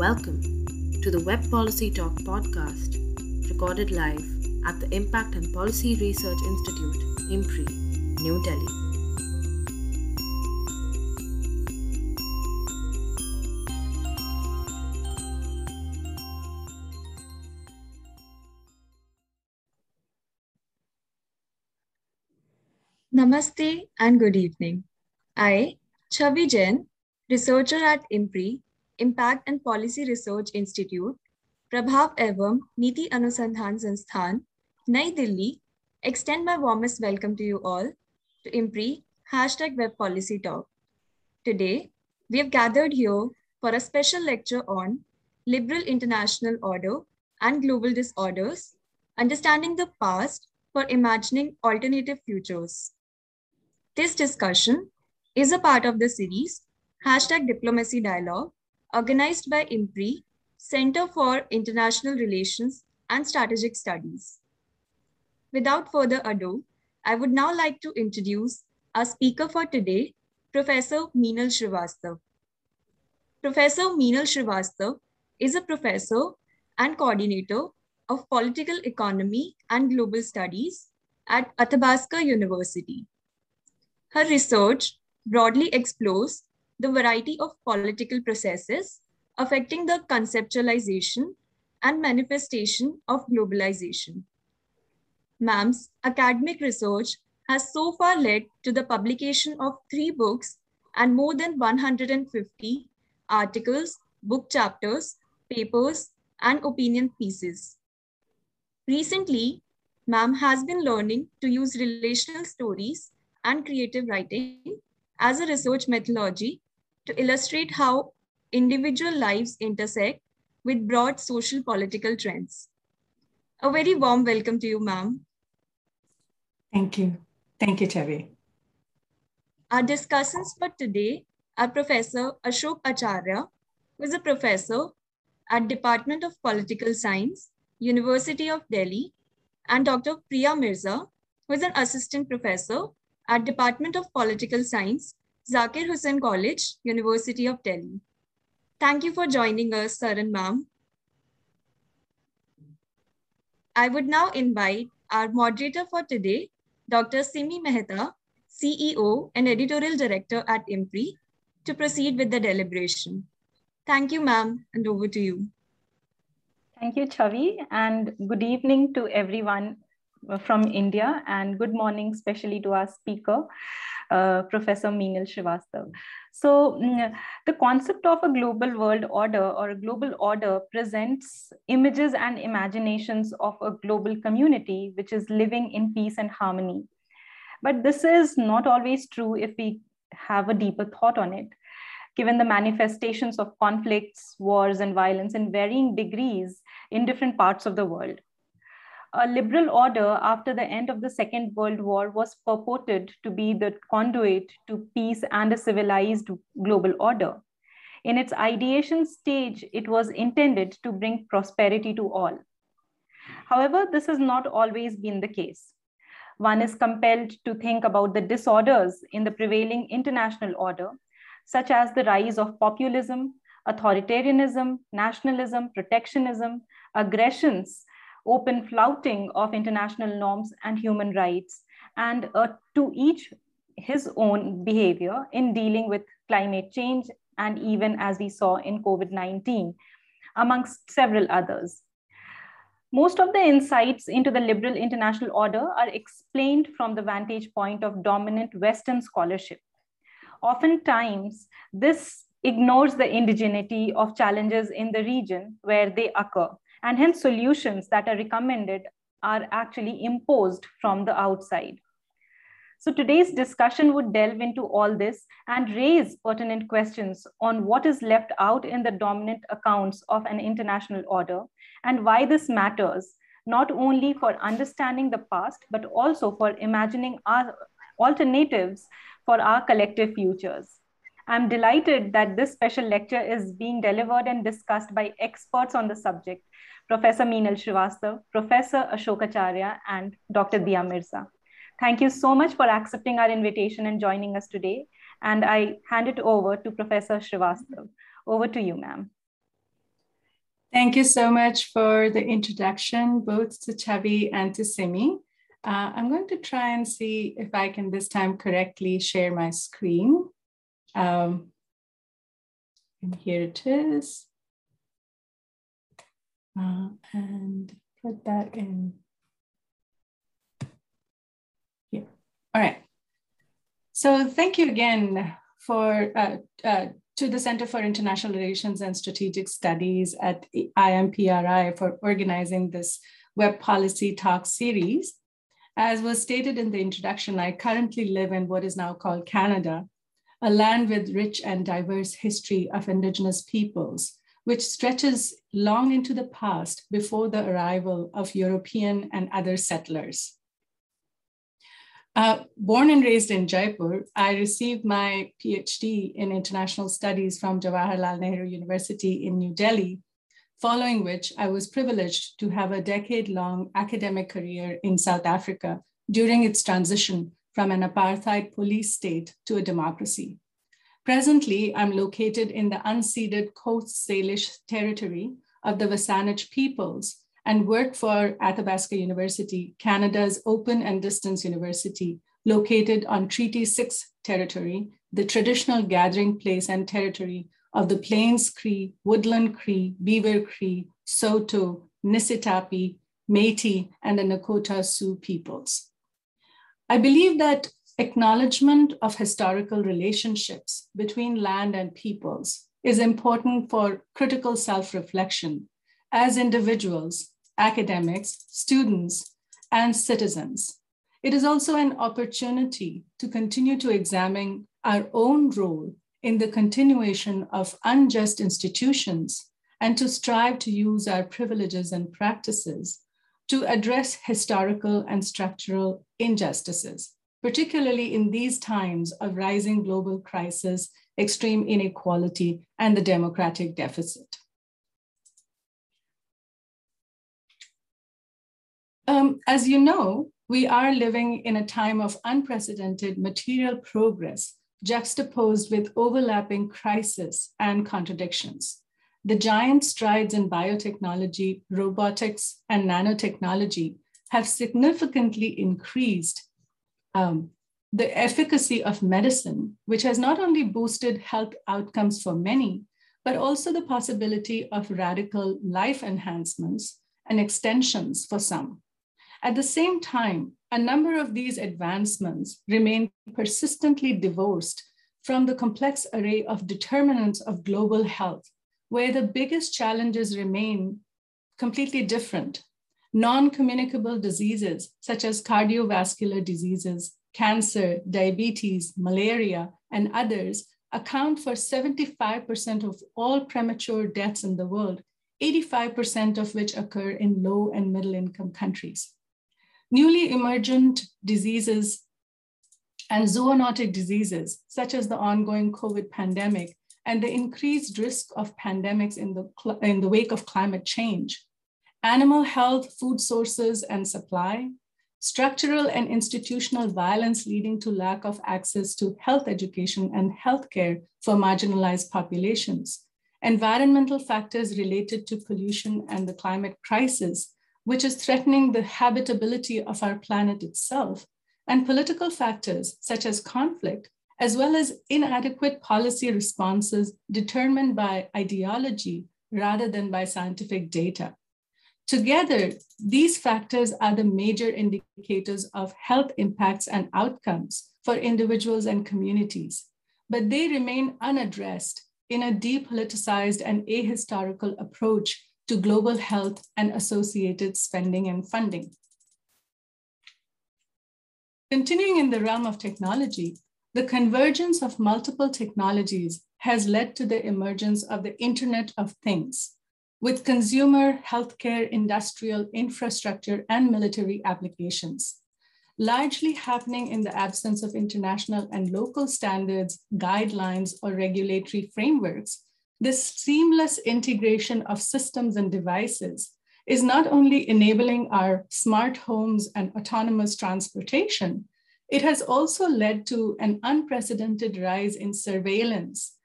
Welcome to the Web Policy Talk podcast, recorded live at the Impact and Policy Research Institute, IMPRI, New Delhi. Namaste and good evening. I, Chavi Jain, researcher at IMPRI, Impact and Policy Research Institute, Prabhav Evam Niti Anusandhan Sansthan, Nai Delhi, extend my warmest welcome to you all to IMPRI hashtag Web Policy Talk. Today, we have gathered here for a special lecture on liberal international order and global disorders, understanding the past for imagining alternative futures. This discussion is a part of the series hashtag diplomacy dialogue organized by IMPRI, Center for International Relations and Strategic Studies. Without further ado, I would now like to introduce our speaker for today, Professor Meenal Shrivastava. Professor Meenal Shrivastava is a professor and coordinator of political economy and global studies at Athabasca University. Her research broadly explores the variety of political processes affecting the conceptualization and manifestation of globalization. MAM's academic research has so far led to the publication of three books and more than 150 articles, book chapters, papers, and opinion pieces. Recently, MAM has been learning to use relational stories and creative writing as a research methodology to illustrate how individual lives intersect with broad social political trends. A very warm welcome to you, ma'am. Thank you. Thank you, Chavi. Our discussants for today are Professor Ashok Acharya, who is a professor at Department of Political Science, University of Delhi, and Dr. Priya Mirza, who is an assistant professor at Department of Political Science, Zakir Husain College, University of Delhi. Thank you for joining us, sir and ma'am. I would now invite our moderator for today, Dr. Simi Mehta, CEO and Editorial Director at IMPRI, to proceed with the deliberation. Thank you, ma'am, and over to you. Thank you, Chavi, and good evening to everyone from India, and good morning, especially to our speaker. Uh, Professor Meenal Shrivastava. So mm, the concept of a global world order or a global order presents images and imaginations of a global community which is living in peace and harmony. But this is not always true if we have a deeper thought on it. Given the manifestations of conflicts, wars, and violence in varying degrees in different parts of the world a liberal order after the end of the Second World War was purported to be the conduit to peace and a civilized global order. In its ideation stage, it was intended to bring prosperity to all. However, this has not always been the case. One is compelled to think about the disorders in the prevailing international order, such as the rise of populism, authoritarianism, nationalism, protectionism, aggressions open flouting of international norms and human rights, and uh, to each his own behavior in dealing with climate change, and even as we saw in COVID 19, amongst several others. Most of the insights into the liberal international order are explained from the vantage point of dominant Western scholarship. Oftentimes, this ignores the indigeneity of challenges in the region where they occur and hence solutions that are recommended are actually imposed from the outside. So today's discussion would delve into all this and raise pertinent questions on what is left out in the dominant accounts of an international order and why this matters, not only for understanding the past, but also for imagining our alternatives for our collective futures. I'm delighted that this special lecture is being delivered and discussed by experts on the subject Professor Meenal Shrivastava, Professor Ashok Acharya, and Dr. Priya Mirza. Thank you so much for accepting our invitation and joining us today. And I hand it over to Professor Shrivastava. Over to you, ma'am. Thank you so much for the introduction, both to Chavi and to Simi. Uh, I'm going to try and see if I can this time correctly share my screen. Um, and here it is. Uh, and put that in. Yeah. All right. So thank you again for uh, uh, to the Center for International Relations and Strategic Studies at IMPRI for organizing this web policy talk series. As was stated in the introduction, I currently live in what is now called Canada, a land with rich and diverse history of Indigenous peoples, which stretches long into the past before the arrival of European and other settlers. Uh, born and raised in Jaipur, I received my PhD in international studies from Jawaharlal Nehru University in New Delhi, following which I was privileged to have a decade long academic career in South Africa during its transition from an apartheid police state to a democracy. Presently, I'm located in the unceded Coast Salish territory of the Wasanich peoples and work for Athabasca University, Canada's open and distance university, located on Treaty 6 territory, the traditional gathering place and territory of the Plains Cree, Woodland Cree, Beaver Cree, Saulteaux, Niitsitapi, Métis, and the Nakota Sioux peoples. I believe that acknowledgement of historical relationships between land and peoples is important for critical self-reflection as individuals, academics, students, and citizens. It is also an opportunity to continue to examine our own role in the continuation of unjust institutions and to strive to use our privileges and practices to address historical and structural injustices, particularly in these times of rising global crisis, extreme inequality, and the democratic deficit. Um, as you know, we are living in a time of unprecedented material progress juxtaposed with overlapping crisis and contradictions the giant strides in biotechnology, robotics, and nanotechnology have significantly increased um, the efficacy of medicine, which has not only boosted health outcomes for many, but also the possibility of radical life enhancements and extensions for some. At the same time, a number of these advancements remain persistently divorced from the complex array of determinants of global health where the biggest challenges remain completely different. Non communicable diseases, such as cardiovascular diseases, cancer, diabetes, malaria, and others, account for 75% of all premature deaths in the world, 85% of which occur in low and middle income countries. Newly emergent diseases and zoonotic diseases, such as the ongoing COVID pandemic, and the increased risk of pandemics in the, in the wake of climate change, animal health, food sources and supply, structural and institutional violence leading to lack of access to health education and healthcare for marginalized populations, environmental factors related to pollution and the climate crisis, which is threatening the habitability of our planet itself, and political factors such as conflict as well as inadequate policy responses determined by ideology rather than by scientific data. Together, these factors are the major indicators of health impacts and outcomes for individuals and communities, but they remain unaddressed in a depoliticized and ahistorical approach to global health and associated spending and funding. Continuing in the realm of technology, the convergence of multiple technologies has led to the emergence of the Internet of Things, with consumer, healthcare, industrial, infrastructure, and military applications, largely happening in the absence of international and local standards, guidelines, or regulatory frameworks. This seamless integration of systems and devices is not only enabling our smart homes and autonomous transportation, it has also led to an unprecedented rise in surveillance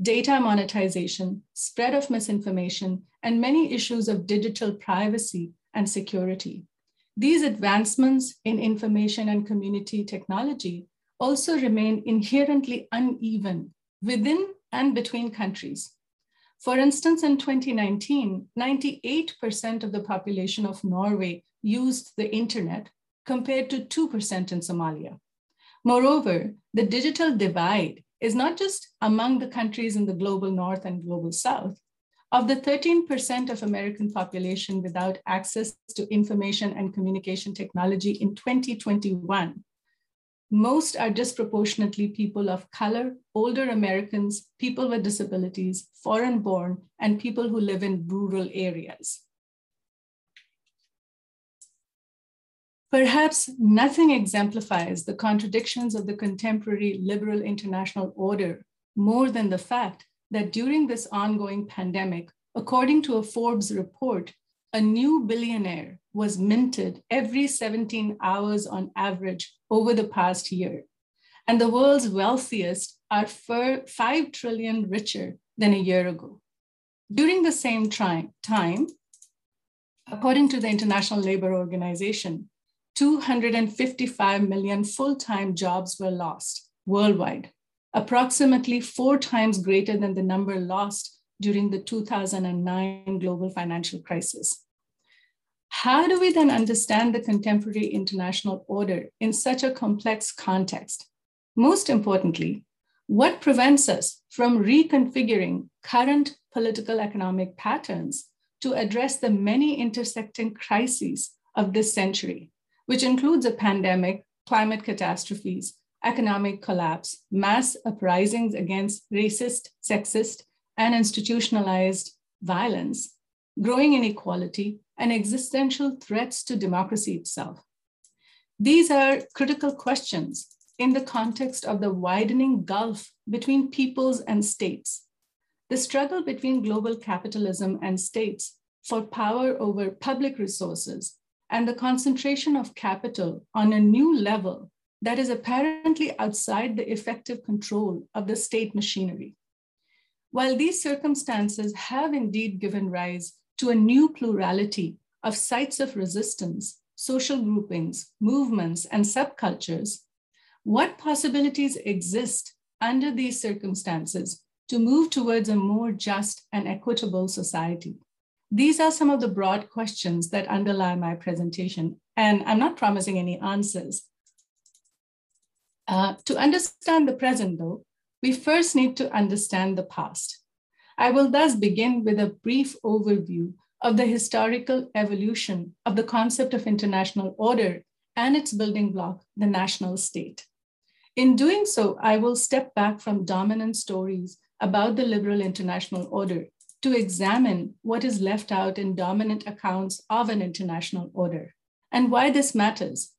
data monetization, spread of misinformation, and many issues of digital privacy and security. These advancements in information and community technology also remain inherently uneven within and between countries. For instance, in 2019, 98% of the population of Norway used the internet compared to 2% in Somalia. Moreover, the digital divide is not just among the countries in the global north and global south, of the 13% of American population without access to information and communication technology in 2021, most are disproportionately people of color, older Americans, people with disabilities, foreign born, and people who live in rural areas. Perhaps nothing exemplifies the contradictions of the contemporary liberal international order more than the fact that during this ongoing pandemic, according to a Forbes report, a new billionaire was minted every 17 hours on average over the past year. And the world's wealthiest are 5 trillion richer than a year ago. During the same time, according to the International Labor Organization, 255 million full time jobs were lost worldwide, approximately four times greater than the number lost during the 2009 global financial crisis. How do we then understand the contemporary international order in such a complex context? Most importantly, what prevents us from reconfiguring current political economic patterns to address the many intersecting crises of this century, which includes a pandemic, climate catastrophes, economic collapse, mass uprisings against racist, sexist, and institutionalized violence, growing inequality, and existential threats to democracy itself. These are critical questions in the context of the widening gulf between peoples and states. The struggle between global capitalism and states for power over public resources and the concentration of capital on a new level that is apparently outside the effective control of the state machinery. While these circumstances have indeed given rise to a new plurality of sites of resistance, social groupings, movements, and subcultures, what possibilities exist under these circumstances to move towards a more just and equitable society? These are some of the broad questions that underlie my presentation, and I'm not promising any answers. Uh, to understand the present, though, we first need to understand the past. I will thus begin with a brief overview of the historical evolution of the concept of international order and its building block, the national state. In doing so, I will step back from dominant stories about the liberal international order to examine what is left out in dominant accounts of an international order and why this matters,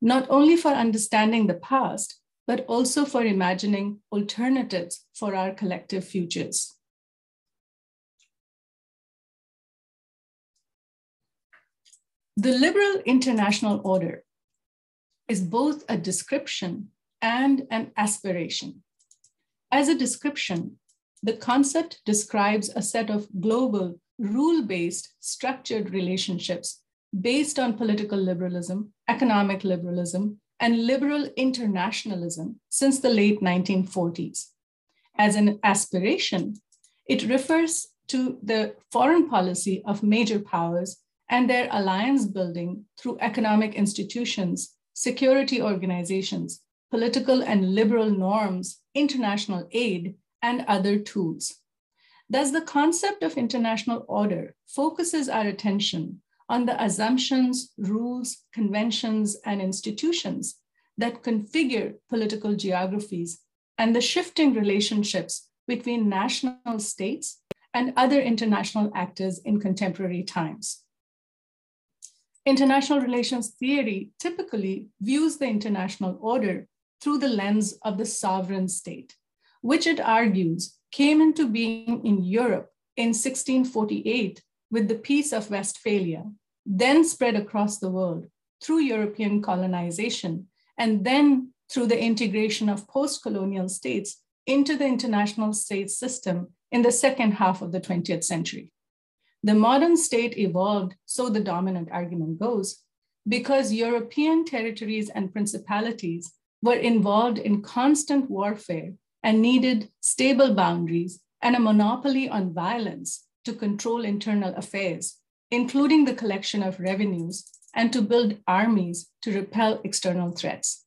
not only for understanding the past, but also for imagining alternatives for our collective futures. The liberal international order is both a description and an aspiration. As a description, the concept describes a set of global, rule based, structured relationships based on political liberalism, economic liberalism, and liberal internationalism since the late 1940s. As an aspiration, it refers to the foreign policy of major powers and their alliance building through economic institutions, security organizations, political and liberal norms, international aid, and other tools. Thus, the concept of international order focuses our attention on the assumptions, rules, conventions, and institutions that configure political geographies and the shifting relationships between national states and other international actors in contemporary times. International relations theory typically views the international order through the lens of the sovereign state, which it argues came into being in Europe in 1648 with the Peace of Westphalia, then spread across the world through European colonization, and then through the integration of post colonial states into the international state system in the second half of the 20th century. The modern state evolved, so the dominant argument goes, because European territories and principalities were involved in constant warfare and needed stable boundaries and a monopoly on violence to control internal affairs, including the collection of revenues and to build armies to repel external threats.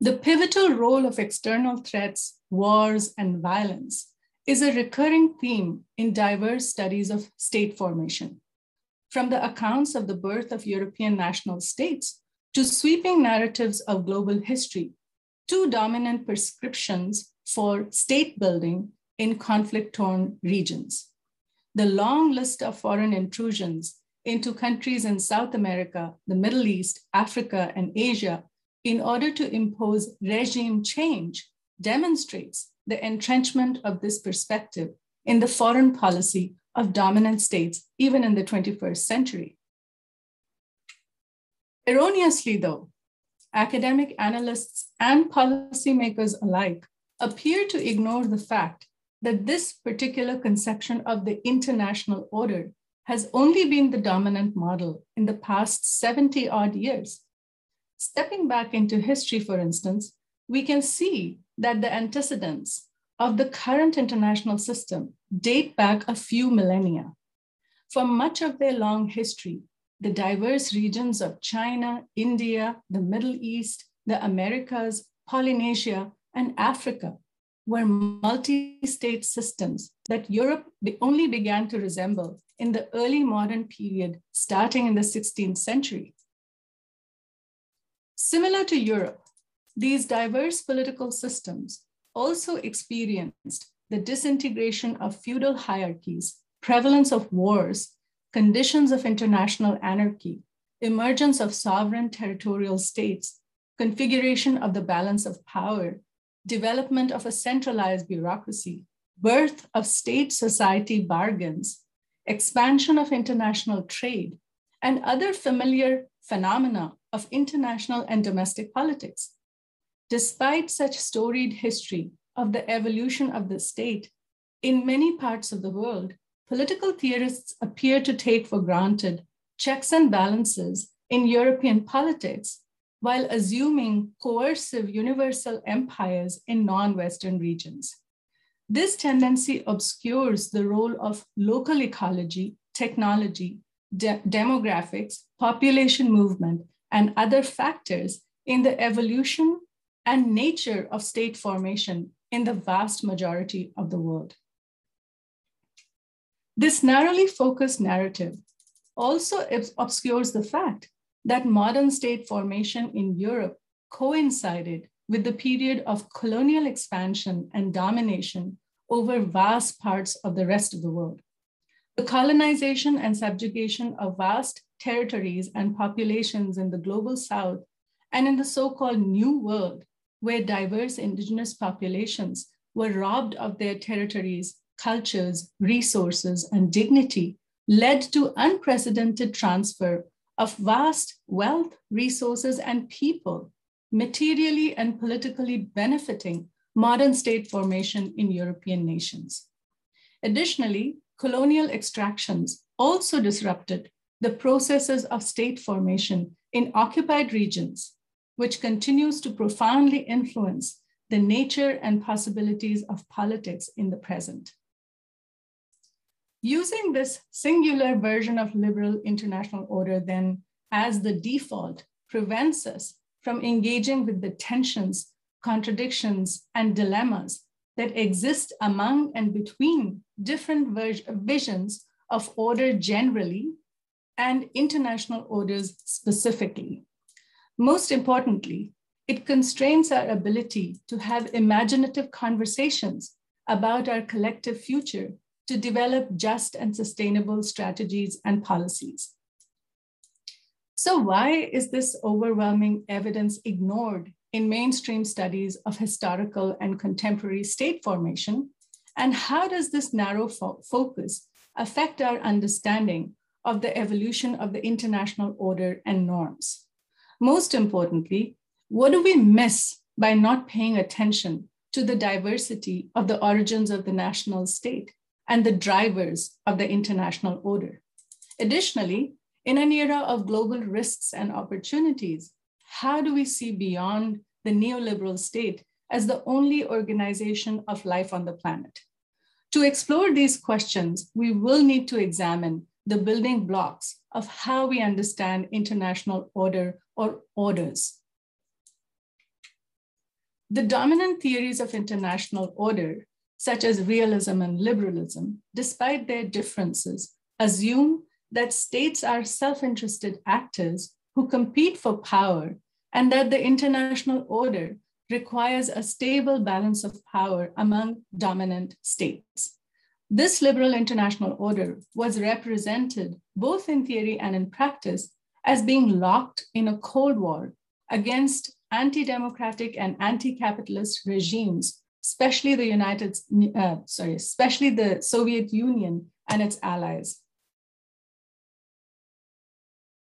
The pivotal role of external threats, wars, and violence is a recurring theme in diverse studies of state formation. From the accounts of the birth of European national states to sweeping narratives of global history, two dominant prescriptions for state building in conflict torn regions. The long list of foreign intrusions into countries in South America, the Middle East, Africa, and Asia in order to impose regime change demonstrates the entrenchment of this perspective in the foreign policy of dominant states, even in the 21st century. Erroneously, though, academic analysts and policymakers alike appear to ignore the fact that this particular conception of the international order has only been the dominant model in the past 70 odd years. Stepping back into history, for instance, we can see that the antecedents of the current international system date back a few millennia. For much of their long history, the diverse regions of China, India, the Middle East, the Americas, Polynesia, and Africa were multi-state systems that Europe only began to resemble in the early modern period, starting in the 16th century. Similar to Europe, these diverse political systems also experienced the disintegration of feudal hierarchies, prevalence of wars, conditions of international anarchy, emergence of sovereign territorial states, configuration of the balance of power, development of a centralized bureaucracy, birth of state society bargains, expansion of international trade, and other familiar phenomena of international and domestic politics. Despite such storied history of the evolution of the state, in many parts of the world, political theorists appear to take for granted checks and balances in European politics while assuming coercive universal empires in non-Western regions. This tendency obscures the role of local ecology, technology, de demographics, population movement, and other factors in the evolution and nature of state formation in the vast majority of the world. This narrowly focused narrative also obscures the fact that modern state formation in Europe coincided with the period of colonial expansion and domination over vast parts of the rest of the world. The colonization and subjugation of vast territories and populations in the global south and in the so called New World where diverse indigenous populations were robbed of their territories, cultures, resources, and dignity led to unprecedented transfer of vast wealth, resources, and people, materially and politically benefiting modern state formation in European nations. Additionally, colonial extractions also disrupted the processes of state formation in occupied regions which continues to profoundly influence the nature and possibilities of politics in the present. Using this singular version of liberal international order then as the default prevents us from engaging with the tensions, contradictions, and dilemmas that exist among and between different visions of order generally and international orders specifically. Most importantly, it constrains our ability to have imaginative conversations about our collective future to develop just and sustainable strategies and policies. So why is this overwhelming evidence ignored in mainstream studies of historical and contemporary state formation? And how does this narrow fo focus affect our understanding of the evolution of the international order and norms? Most importantly, what do we miss by not paying attention to the diversity of the origins of the national state and the drivers of the international order. Additionally, in an era of global risks and opportunities, how do we see beyond the neoliberal state as the only organization of life on the planet? To explore these questions, we will need to examine the building blocks of how we understand international order or orders. The dominant theories of international order, such as realism and liberalism, despite their differences, assume that states are self-interested actors who compete for power and that the international order requires a stable balance of power among dominant states. This liberal international order was represented both in theory and in practice as being locked in a Cold War against anti-democratic and anti-capitalist regimes, especially the United, uh, sorry, especially the Soviet Union and its allies.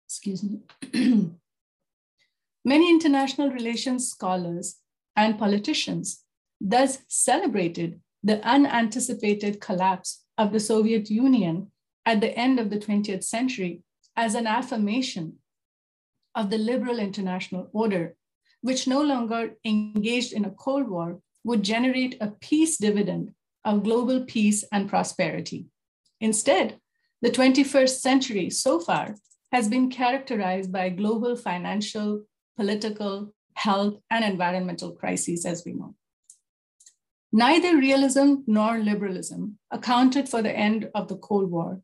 Excuse me. Many international relations scholars and politicians thus celebrated the unanticipated collapse of the Soviet Union at the end of the 20th century as an affirmation of the liberal international order, which no longer engaged in a Cold War, would generate a peace dividend of global peace and prosperity. Instead, the 21st century so far has been characterized by global financial, political, health, and environmental crises, as we know. Neither realism nor liberalism accounted for the end of the Cold War,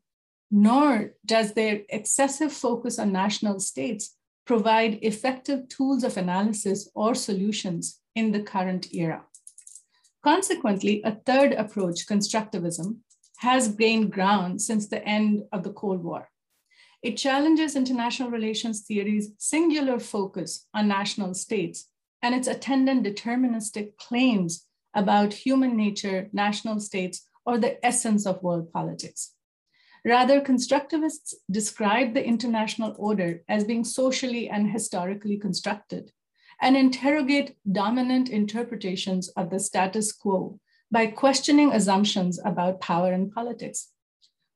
nor does their excessive focus on national states provide effective tools of analysis or solutions in the current era. Consequently, a third approach, constructivism, has gained ground since the end of the Cold War. It challenges international relations theory's singular focus on national states and its attendant deterministic claims about human nature, national states, or the essence of world politics. Rather, constructivists describe the international order as being socially and historically constructed and interrogate dominant interpretations of the status quo by questioning assumptions about power and politics.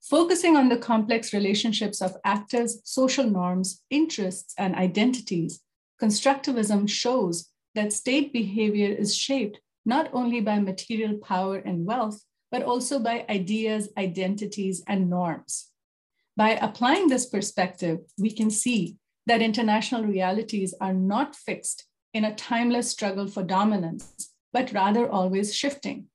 Focusing on the complex relationships of actors, social norms, interests, and identities, constructivism shows that state behavior is shaped not only by material power and wealth, but also by ideas, identities, and norms. By applying this perspective, we can see that international realities are not fixed in a timeless struggle for dominance, but rather always shifting.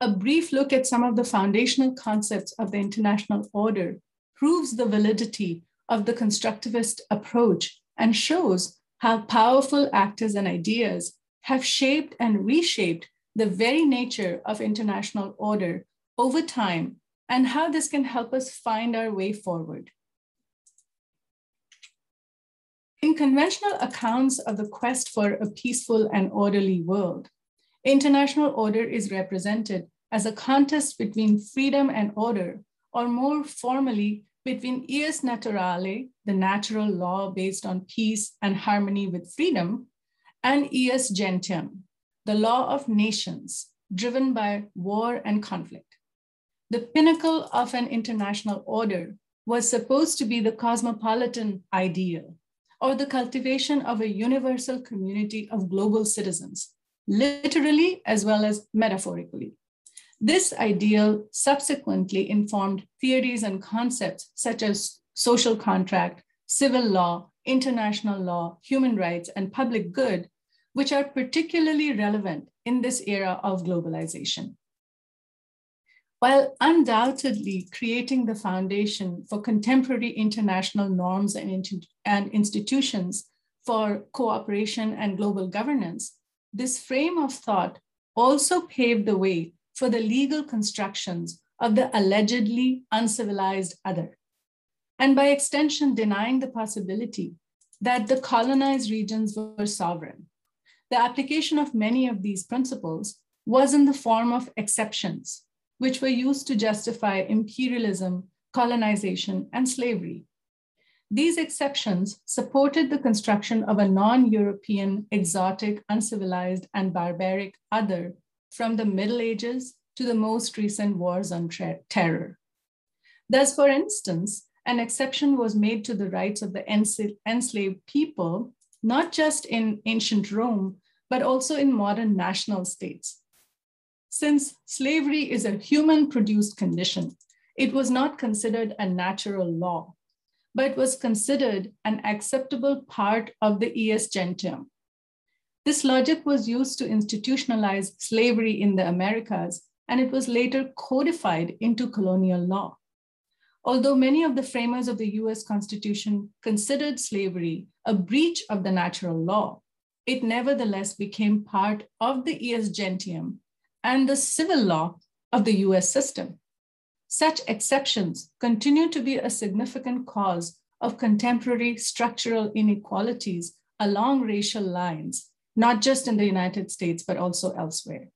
A brief look at some of the foundational concepts of the international order proves the validity of the constructivist approach and shows how powerful actors and ideas have shaped and reshaped the very nature of international order over time and how this can help us find our way forward. In conventional accounts of the quest for a peaceful and orderly world, international order is represented as a contest between freedom and order, or more formally, between ius naturale, the natural law based on peace and harmony with freedom, and ius gentium, the law of nations driven by war and conflict. The pinnacle of an international order was supposed to be the cosmopolitan ideal or the cultivation of a universal community of global citizens, literally as well as metaphorically. This ideal subsequently informed theories and concepts such as social contract, civil law, international law, human rights, and public good, which are particularly relevant in this era of globalization. While undoubtedly creating the foundation for contemporary international norms and, and institutions for cooperation and global governance, this frame of thought also paved the way for the legal constructions of the allegedly uncivilized other, and by extension, denying the possibility that the colonized regions were sovereign. The application of many of these principles was in the form of exceptions, which were used to justify imperialism, colonization, and slavery. These exceptions supported the construction of a non-European, exotic, uncivilized, and barbaric other from the Middle Ages to the most recent wars on terror. Thus, for instance, an exception was made to the rights of the enslaved people, not just in ancient Rome, but also in modern national states. Since slavery is a human produced condition, it was not considered a natural law, but was considered an acceptable part of the ius gentium. This logic was used to institutionalize slavery in the Americas, and it was later codified into colonial law. Although many of the framers of the US Constitution considered slavery a breach of the natural law, it nevertheless became part of the ius gentium and the civil law of the US system. Such exceptions continue to be a significant cause of contemporary structural inequalities along racial lines, not just in the United States, but also elsewhere.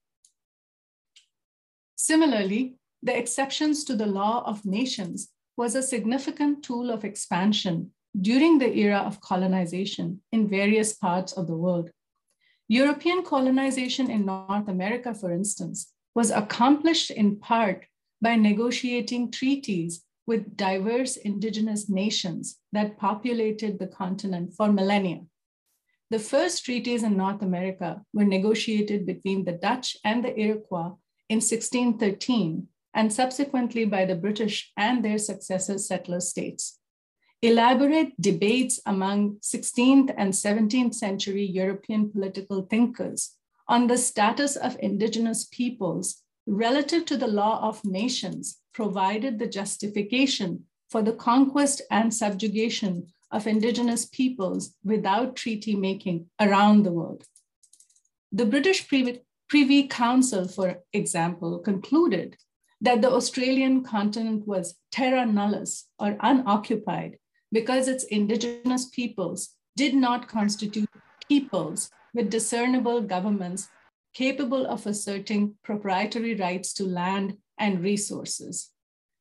Similarly, the exceptions to the law of nations was a significant tool of expansion during the era of colonization in various parts of the world. European colonization in North America, for instance, was accomplished in part by negotiating treaties with diverse indigenous nations that populated the continent for millennia. The first treaties in North America were negotiated between the Dutch and the Iroquois in 1613 and subsequently by the British and their successor settler states. Elaborate debates among 16th and 17th century European political thinkers on the status of indigenous peoples relative to the law of nations provided the justification for the conquest and subjugation of indigenous peoples without treaty making around the world. The British Privy Council, for example, concluded that the Australian continent was terra nullius or unoccupied because its indigenous peoples did not constitute peoples with discernible governments capable of asserting proprietary rights to land and resources.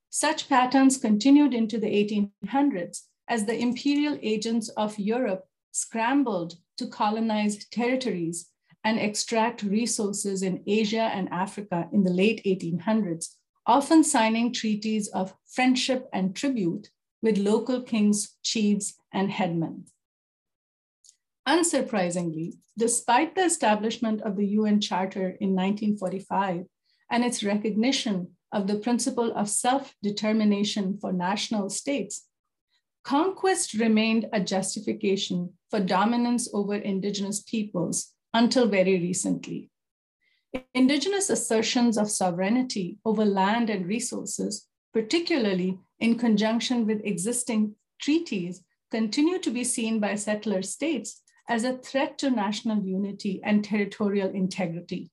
Such patterns continued into the 1800s as the imperial agents of Europe scrambled to colonize territories and extract resources in Asia and Africa in the late 1800s often signing treaties of friendship and tribute with local kings, chiefs, and headmen. Unsurprisingly, despite the establishment of the UN Charter in 1945 and its recognition of the principle of self-determination for national states, conquest remained a justification for dominance over indigenous peoples until very recently. Indigenous assertions of sovereignty over land and resources, particularly in conjunction with existing treaties, continue to be seen by settler states as a threat to national unity and territorial integrity.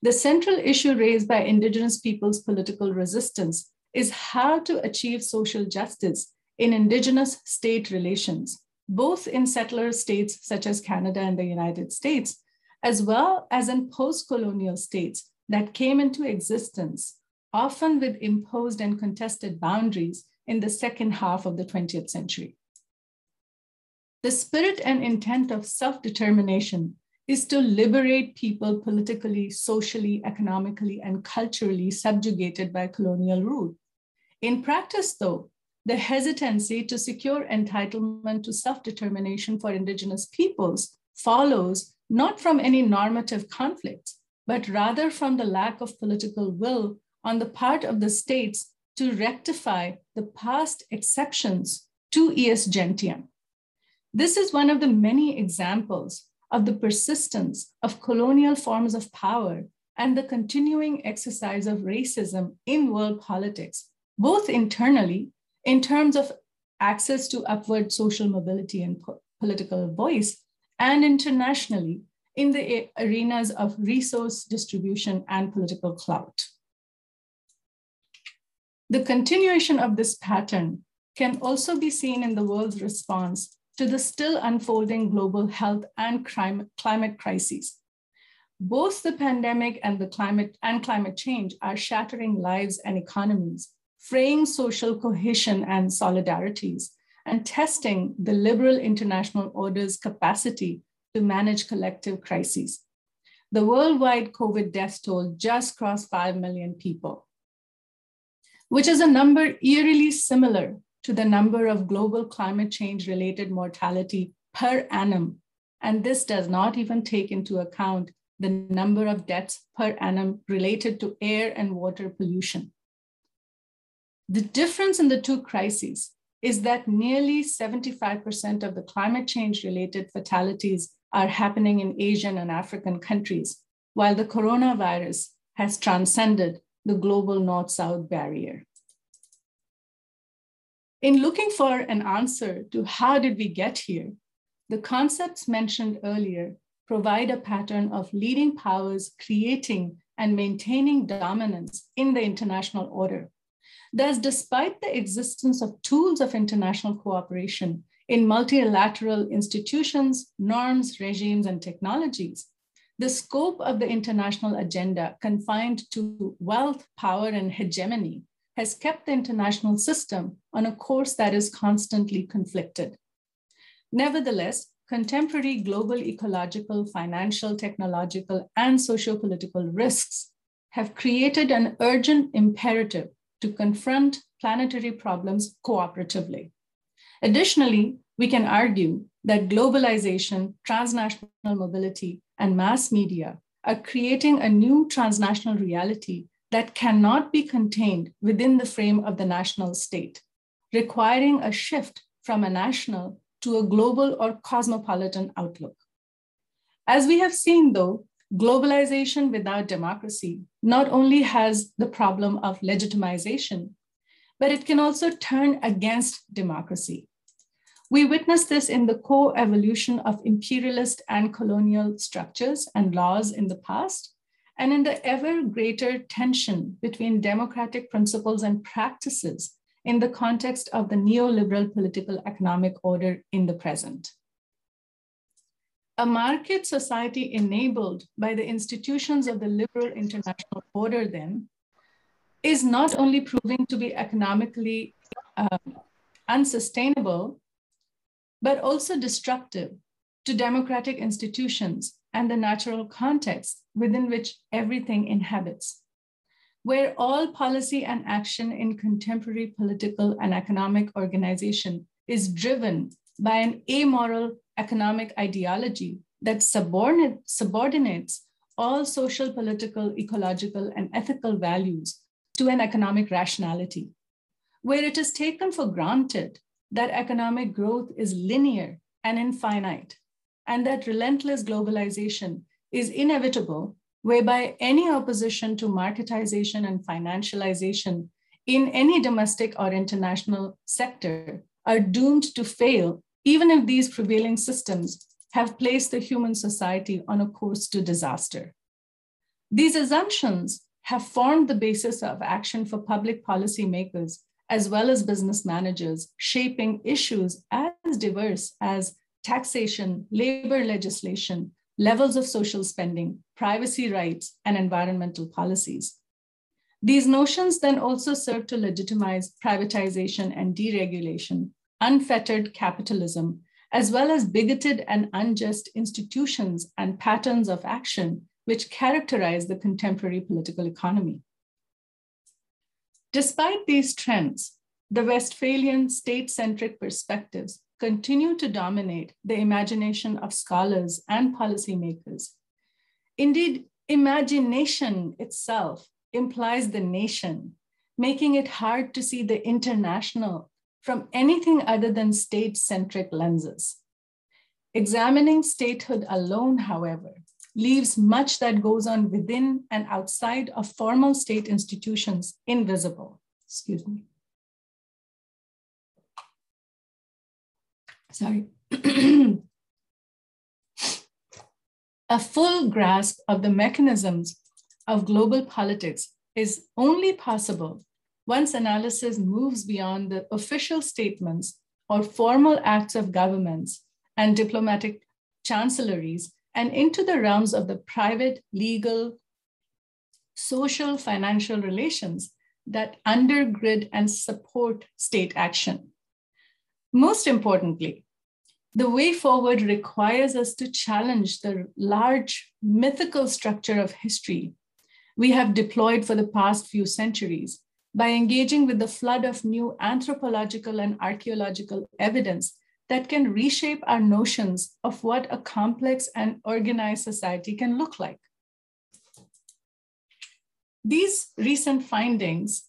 The central issue raised by Indigenous peoples' political resistance is how to achieve social justice in Indigenous state relations, both in settler states such as Canada and the United States, as well as in post-colonial states that came into existence, often with imposed and contested boundaries in the second half of the 20th century. The spirit and intent of self-determination is to liberate people politically, socially, economically, and culturally subjugated by colonial rule. In practice, though, the hesitancy to secure entitlement to self-determination for indigenous peoples follows not from any normative conflicts, but rather from the lack of political will on the part of the states to rectify the past exceptions to ius gentium. This is one of the many examples of the persistence of colonial forms of power and the continuing exercise of racism in world politics, both internally in terms of access to upward social mobility and po political voice, and internationally in the arenas of resource distribution and political clout. The continuation of this pattern can also be seen in the world's response to the still unfolding global health and climate crises. Both the pandemic and the climate and climate change are shattering lives and economies, fraying social cohesion and solidarities, and testing the liberal international order's capacity to manage collective crises. The worldwide COVID death toll just crossed 5 million people, which is a number eerily similar to the number of global climate change related mortality per annum. And this does not even take into account the number of deaths per annum related to air and water pollution. The difference in the two crises is that nearly 75% of the climate change related fatalities are happening in Asian and African countries, while the coronavirus has transcended the global north south barrier. In looking for an answer to how did we get here, the concepts mentioned earlier provide a pattern of leading powers creating and maintaining dominance in the international order. Thus, despite the existence of tools of international cooperation in multilateral institutions, norms, regimes, and technologies, the scope of the international agenda confined to wealth, power, and hegemony has kept the international system on a course that is constantly conflicted. Nevertheless, contemporary global ecological, financial, technological, and socio-political risks have created an urgent imperative to confront planetary problems cooperatively. Additionally, we can argue that globalization, transnational mobility, and mass media are creating a new transnational reality that cannot be contained within the frame of the national state, requiring a shift from a national to a global or cosmopolitan outlook. As we have seen, though, globalization without democracy not only has the problem of legitimization, but it can also turn against democracy. We witness this in the co evolution of imperialist and colonial structures and laws in the past, and in the ever greater tension between democratic principles and practices in the context of the neoliberal political economic order in the present. A market society enabled by the institutions of the liberal international order, then, is not only proving to be economically uh, unsustainable, but also destructive to democratic institutions and the natural context within which everything inhabits. Where all policy and action in contemporary political and economic organization is driven by an amoral economic ideology that subordinate, subordinates all social, political, ecological, and ethical values to an economic rationality, where it is taken for granted that economic growth is linear and infinite, and that relentless globalization is inevitable, whereby any opposition to marketization and financialization in any domestic or international sector are doomed to fail even if these prevailing systems have placed the human society on a course to disaster. These assumptions have formed the basis of action for public policy makers as well as business managers, shaping issues as diverse as taxation, labor legislation, levels of social spending, privacy rights, and environmental policies. These notions then also serve to legitimize privatization and deregulation, unfettered capitalism, as well as bigoted and unjust institutions and patterns of action which characterize the contemporary political economy. Despite these trends, the Westphalian state centric perspectives continue to dominate the imagination of scholars and policymakers. Indeed, imagination itself implies the nation, making it hard to see the international from anything other than state centric lenses. Examining statehood alone, however, leaves much that goes on within and outside of formal state institutions invisible. Excuse me. Sorry. A full grasp of the mechanisms of global politics is only possible once analysis moves beyond the official statements or formal acts of governments and diplomatic chancelleries and into the realms of the private, legal, social, financial relations that undergird and support state action. Most importantly, the way forward requires us to challenge the large mythical structure of history we have deployed for the past few centuries by engaging with the flood of new anthropological and archaeological evidence that can reshape our notions of what a complex and organized society can look like. These recent findings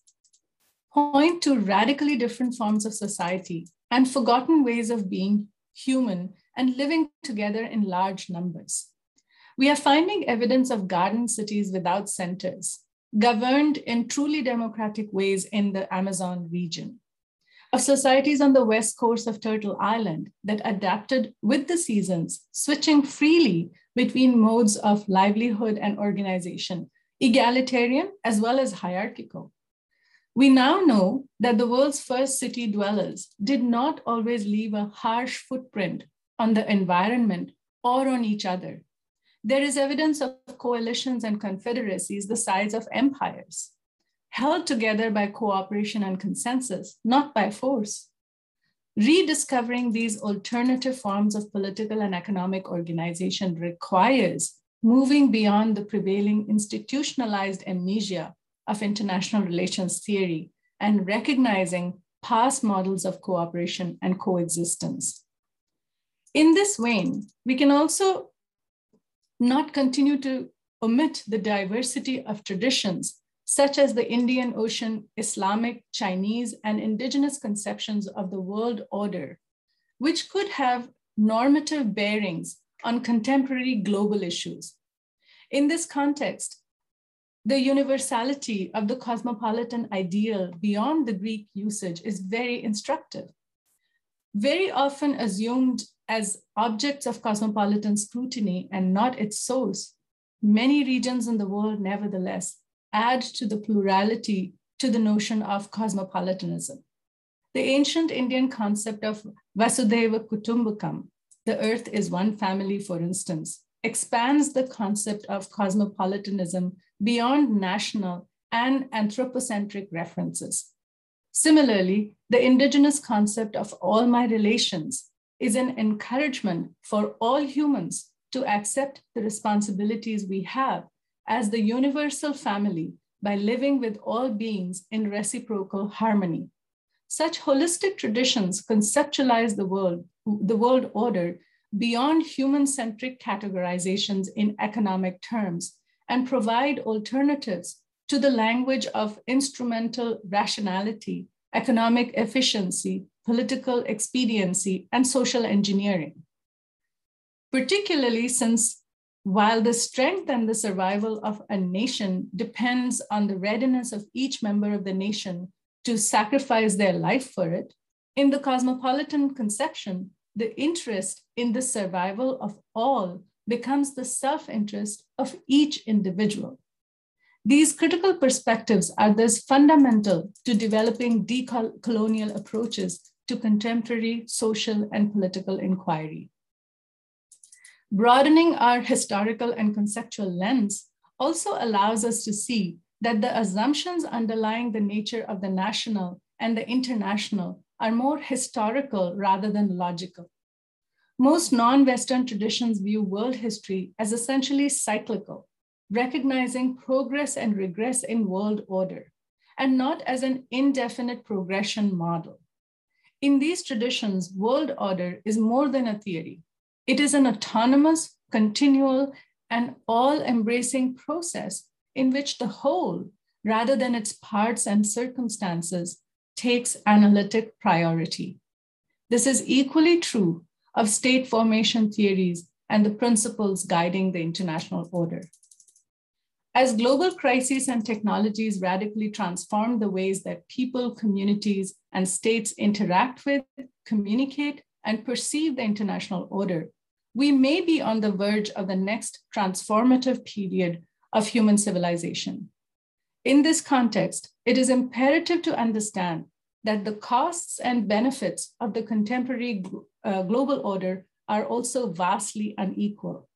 point to radically different forms of society and forgotten ways of being human and living together in large numbers. We are finding evidence of garden cities without centers, governed in truly democratic ways in the Amazon region, societies on the west coast of Turtle Island that adapted with the seasons, switching freely between modes of livelihood and organization, egalitarian as well as hierarchical. We now know that the world's first city dwellers did not always leave a harsh footprint on the environment or on each other, there is evidence of coalitions and confederacies the size of empires, held together by cooperation and consensus, not by force. Rediscovering these alternative forms of political and economic organization requires moving beyond the prevailing institutionalized amnesia of international relations theory and recognizing past models of cooperation and coexistence. In this vein, we can also not continue to omit the diversity of traditions, such as the Indian Ocean, Islamic, Chinese, and indigenous conceptions of the world order, which could have normative bearings on contemporary global issues. In this context, the universality of the cosmopolitan ideal beyond the Greek usage is very instructive. Very often assumed as objects of cosmopolitan scrutiny and not its source, many regions in the world nevertheless add to the plurality to the notion of cosmopolitanism. The ancient Indian concept of Vasudhaiva Kutumbakam, the earth is one family, for instance, expands the concept of cosmopolitanism beyond national and anthropocentric references. Similarly, the indigenous concept of all my relations is an encouragement for all humans to accept the responsibilities we have as the universal family by living with all beings in reciprocal harmony. Such holistic traditions conceptualize the world, the world order beyond human-centric categorizations in economic terms and provide alternatives to the language of instrumental rationality, economic efficiency, political expediency, and social engineering. Particularly since while the strength and the survival of a nation depends on the readiness of each member of the nation to sacrifice their life for it, in the cosmopolitan conception, the interest in the survival of all becomes the self interest of each individual. These critical perspectives are thus fundamental to developing decolonial approaches to contemporary social and political inquiry. Broadening our historical and conceptual lens also allows us to see that the assumptions underlying the nature of the national and the international are more historical rather than logical. Most non-Western traditions view world history as essentially cyclical, recognizing progress and regress in world order, and not as an indefinite progression model. In these traditions, world order is more than a theory. It is an autonomous, continual, and all embracing process in which the whole, rather than its parts and circumstances, takes analytic priority. This is equally true of state formation theories and the principles guiding the international order. As global crises and technologies radically transform the ways that people, communities, and states interact with, communicate, and perceive the international order, we may be on the verge of the next transformative period of human civilization. In this context, it is imperative to understand that the costs and benefits of the contemporary uh, global order are also vastly unequal.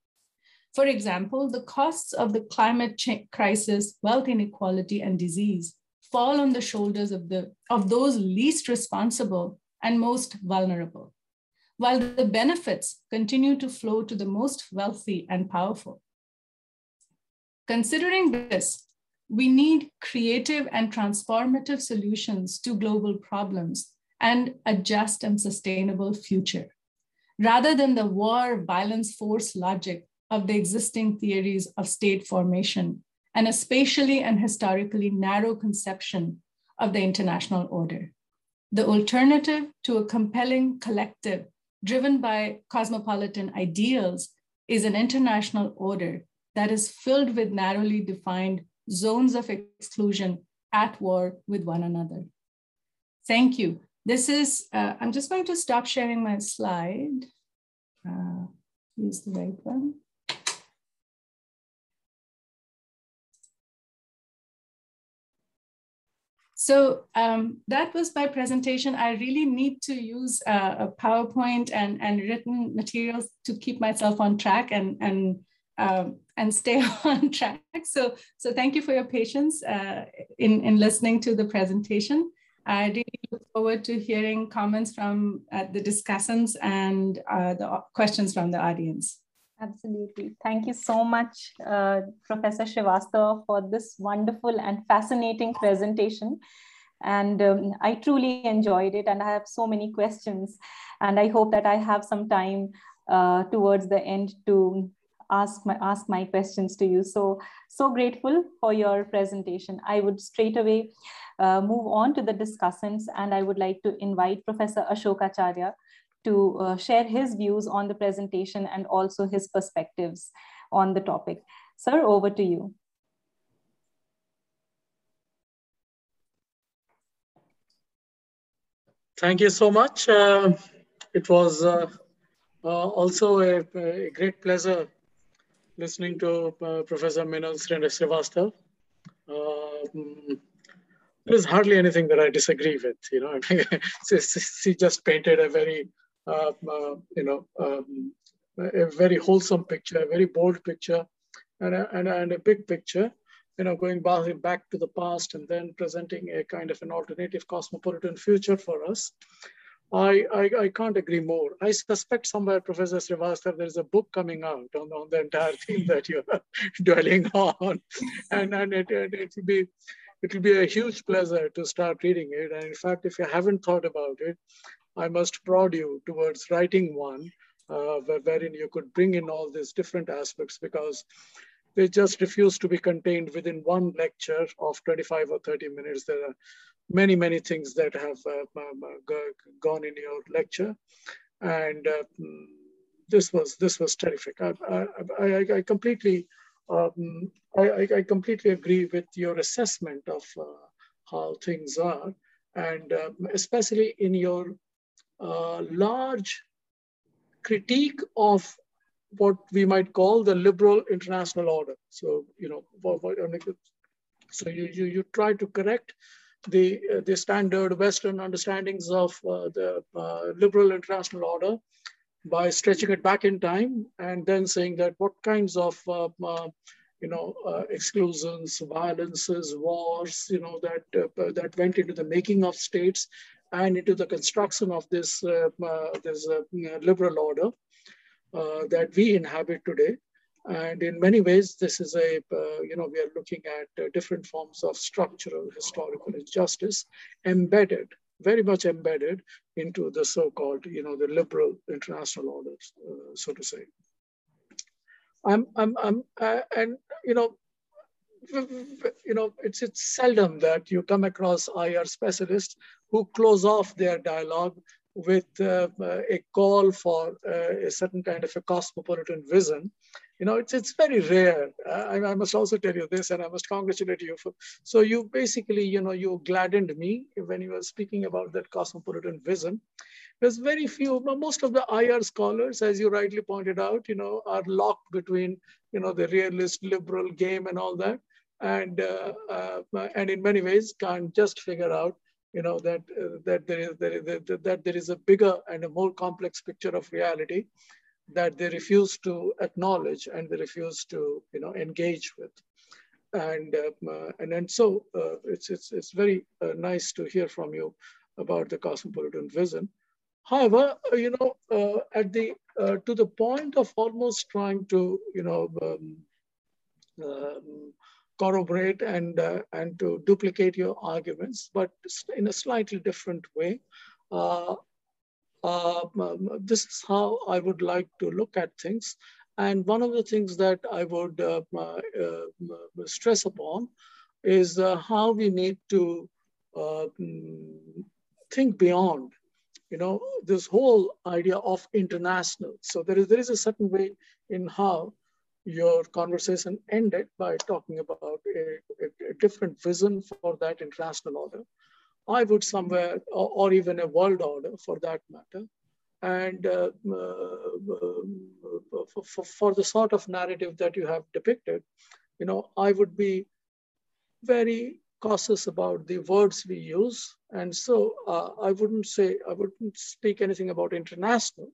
For example, the costs of the climate crisis, wealth inequality, and disease fall on the shoulders of, the, of those least responsible and most vulnerable, while the benefits continue to flow to the most wealthy and powerful. Considering this, we need creative and transformative solutions to global problems and a just and sustainable future, rather than the war, violence, force logic of the existing theories of state formation and a spatially and historically narrow conception of the international order. The alternative to a compelling collective driven by cosmopolitan ideals is an international order that is filled with narrowly defined zones of exclusion at war with one another. Thank you. This is, uh, I'm just going to stop sharing my slide. Uh, use the right one. So um, that was my presentation. I really need to use uh, a PowerPoint and, and written materials to keep myself on track and, and, um, and stay on track. So, so thank you for your patience uh, in, in listening to the presentation. I really look forward to hearing comments from uh, the discussants and uh, the questions from the audience. Absolutely. Thank you so much, uh, Professor Shrivastava, for this wonderful and fascinating presentation. And um, I truly enjoyed it, and I have so many questions. And I hope that I have some time uh, towards the end to ask my ask my questions to you. So so grateful for your presentation. I would straight away uh, move on to the discussants, and I would like to invite Professor Ashok Acharya to uh, share his views on the presentation and also his perspectives on the topic. Sir, over to you. Thank you so much. Uh, it was uh, uh also a, a, great pleasure listening to uh, Professor Meenal Shrivastava. Um, there's hardly anything that I disagree with. You know, she just painted a very uh, uh, you know, um, a very wholesome picture, a very bold picture, and a, and, and a big picture, you know, going back, to the past and then presenting a kind of an alternative cosmopolitan future for us. I, I, I, can't agree more. I suspect somewhere, Professor Shrivastava, there's a book coming out on, on the entire theme that you're dwelling on. And, and it, it, it, will be, it will be a huge pleasure to start reading it. And in fact, if you haven't thought about it, I must prod you towards writing one uh, wherein you could bring in all these different aspects because they just refuse to be contained within one lecture of 25 or 30 minutes. There are many, many things that have uh, gone in your lecture. And uh, this was this was terrific. I, I, I completely um, I, I, completely agree with your assessment of uh, how things are, and um, especially in your large critique of what we might call the liberal international order. So, you know, so you, you, you try to correct the, uh, the standard Western understandings of uh, the uh, liberal international order by stretching it back in time and then saying that what kinds of uh, uh, you know, uh, exclusions, violences, wars, you know, that that went into the making of states and into the construction of this, uh, uh, this uh, liberal order that we inhabit today. And in many ways, this is a, you know, we are looking at different forms of structural historical injustice embedded very much embedded into the so-called, you know, the liberal international orders, uh, so to say. I'm, I'm, I'm, uh, and you know, you know, it's it's seldom that you come across IR specialists who close off their dialogue with uh, a call for uh, a certain kind of a cosmopolitan vision. You know, it's, it's very rare. I, I, must also tell you this, and I must congratulate you for. So you basically, you know, you gladdened me when you were speaking about that cosmopolitan vision. There's very few, most of the IR scholars, as you rightly pointed out, you know, are locked between, you know, the realist liberal game and all that. And, uh, uh, and in many ways can't just figure out you know that that there is there is that there is a bigger and a more complex picture of reality that they refuse to acknowledge and they refuse to you know engage with and uh, and and so uh, it's it's it's very uh, nice to hear from you about the cosmopolitan vision. However, you know, uh, at the to the point of almost trying to, you know, um, um, corroborate and uh, and to duplicate your arguments, but in a slightly different way. Uh, uh, this is how I would like to look at things. And one of the things that I would uh, uh, stress upon is how we need to think beyond you know this whole idea of international so there is there is a certain way in how your conversation ended by talking about a, a, a different vision for that international order i would somewhere or, or even a world order for that matter and uh, uh, for, for, for the sort of narrative that you have depicted you know i would be very cautious about the words we use. And so uh, I wouldn't say, I wouldn't speak anything about international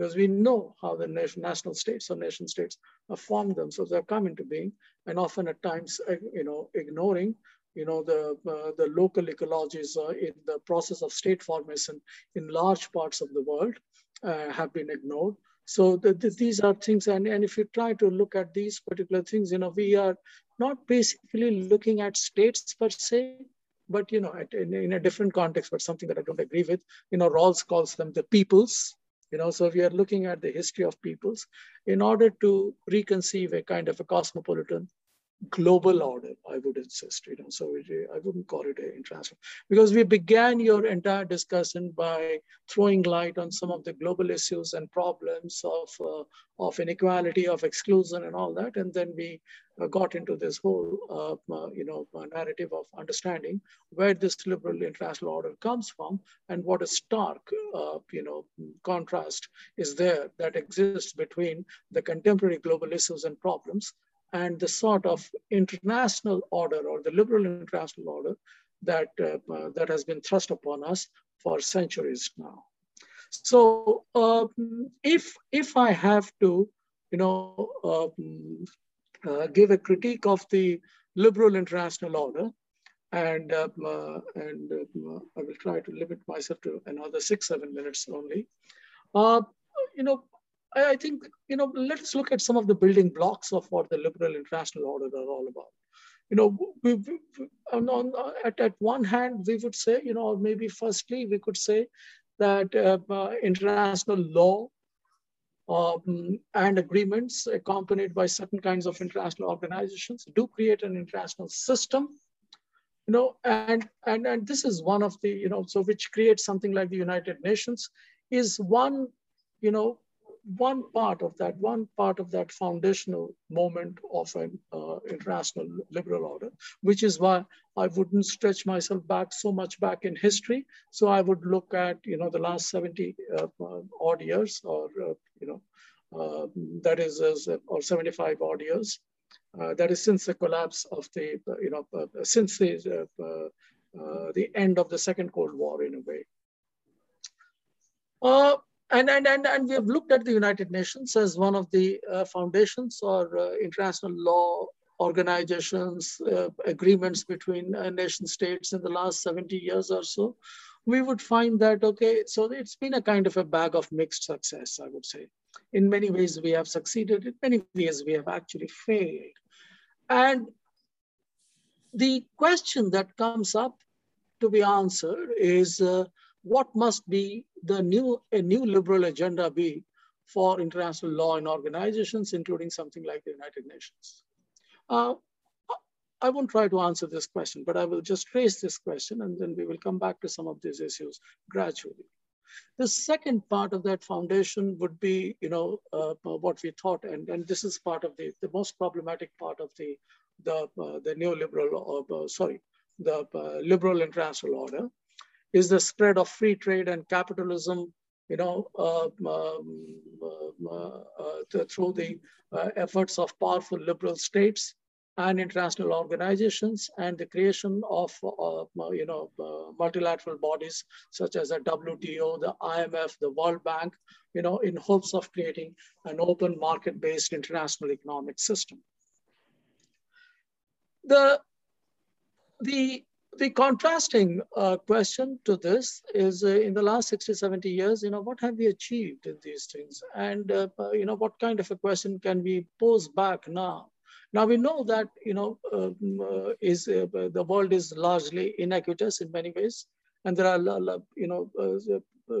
because we know how the nation, national states or nation states have formed themselves, have come into being, and often at times, uh, you know, ignoring, you know, the, uh, the local ecologies uh, in the process of state formation in large parts of the world uh, have been ignored. So the, the, these are things, and, and if you try to look at these particular things, you know, we are not basically looking at states per se, but you know, at, in, in, a different context, but something that I don't agree with. You know, Rawls calls them the peoples. You know, so we are looking at the history of peoples in order to reconceive a kind of a cosmopolitan global order, I would insist, you know, so it, I wouldn't call it an international, because we began your entire discussion by throwing light on some of the global issues and problems of, uh, of inequality, of exclusion and all that. And then we uh, got into this whole, uh, uh you know, uh, narrative of understanding where this liberal international order comes from and what a stark, uh, you know, contrast is there that exists between the contemporary global issues and problems and the sort of international order or the liberal international order that, uh, uh, that has been thrust upon us for centuries now. So um, if, if I have to, you know, um, uh, give a critique of the liberal international order, and, uh, uh, and uh, I will try to limit myself to another six, seven minutes only. you know, I, think, you know, let's look at some of the building blocks of what the liberal international order are all about. You know, we, we, on, at, at one hand, we would say, you know, maybe firstly, we could say that uh, uh, international law um, and agreements accompanied by certain kinds of international organizations do create an international system you know and and and this is one of the you know so which creates something like the united nations is one you know one part of that, one part of that foundational moment of an uh, international liberal order, which is why I wouldn't stretch myself back so much back in history. So I would look at, you know, the last 70 uh, odd years or, uh, you know, uh, that is, or 75 odd years. Uh, that is since the collapse of the, you know, uh, since the, the end of the Second Cold War in a way. And, and, and, and we have looked at the United Nations as one of the uh, foundations or uh, international law organizations, uh, agreements between uh, nation states in the last 70 years or so. We would find that, okay, so it's been a kind of a bag of mixed success, I would say. In many ways, we have succeeded. In many ways, we have actually failed. And the question that comes up to be answered is uh, what must be the new, a new liberal agenda be for international law and organizations, including something like the United Nations? Uh, I won't try to answer this question, but I will just raise this question and then we will come back to some of these issues gradually. The second part of that foundation would be, you know, uh, what we thought, and, and this is part of the, the most problematic part of the, the, uh, the neoliberal, uh, sorry, the uh, liberal international order, is the spread of free trade and capitalism, you know, uh, um, uh, uh, through the uh, efforts of powerful liberal states and international organizations and the creation of, uh, you know, uh, multilateral bodies such as the WTO, the IMF, the World Bank, you know, in hopes of creating an open market-based international economic system. The, the the contrasting uh, question to this is uh, in the last 60, 70 years, you know, what have we achieved in these things? And, uh, you know, what kind of a question can we pose back now? Now we know that, you know, um, uh, is uh, the world is largely inequitous in many ways. And there are, you know, uh,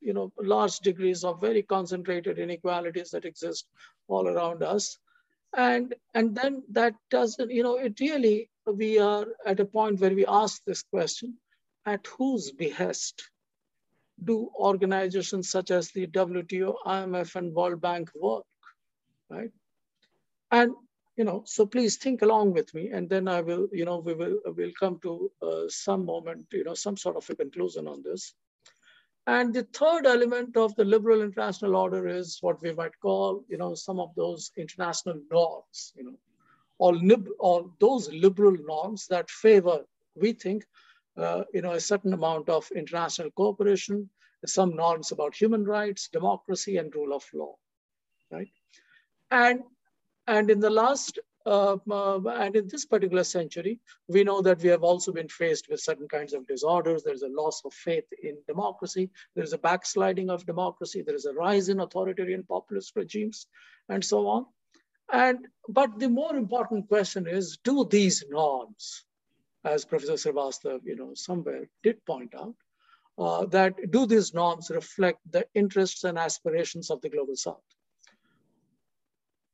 you know, large degrees of very concentrated inequalities that exist all around us. And, and then that doesn't, you know, it really we are at a point where we ask this question, at whose behest do organizations such as the WTO, IMF, and World Bank work, right? And, you know, so please think along with me, and then I will, you know, we will will come to uh, some moment, you know, some sort of a conclusion on this. And the third element of the liberal international order is what we might call, you know, some of those international norms, you know, or, lib- or those liberal norms that favor, we think, uh, you know, a certain amount of international cooperation, some norms about human rights, democracy, and rule of law, right? And and in the last uh, uh, and in this particular century, we know that we have also been faced with certain kinds of disorders. There's a loss of faith in democracy. There's a backsliding of democracy. There is a rise in authoritarian populist regimes, and so on. And, but the more important question is, do these norms, as Professor Srivastav, you know, somewhere did point out, uh, that do these norms reflect the interests and aspirations of the global South?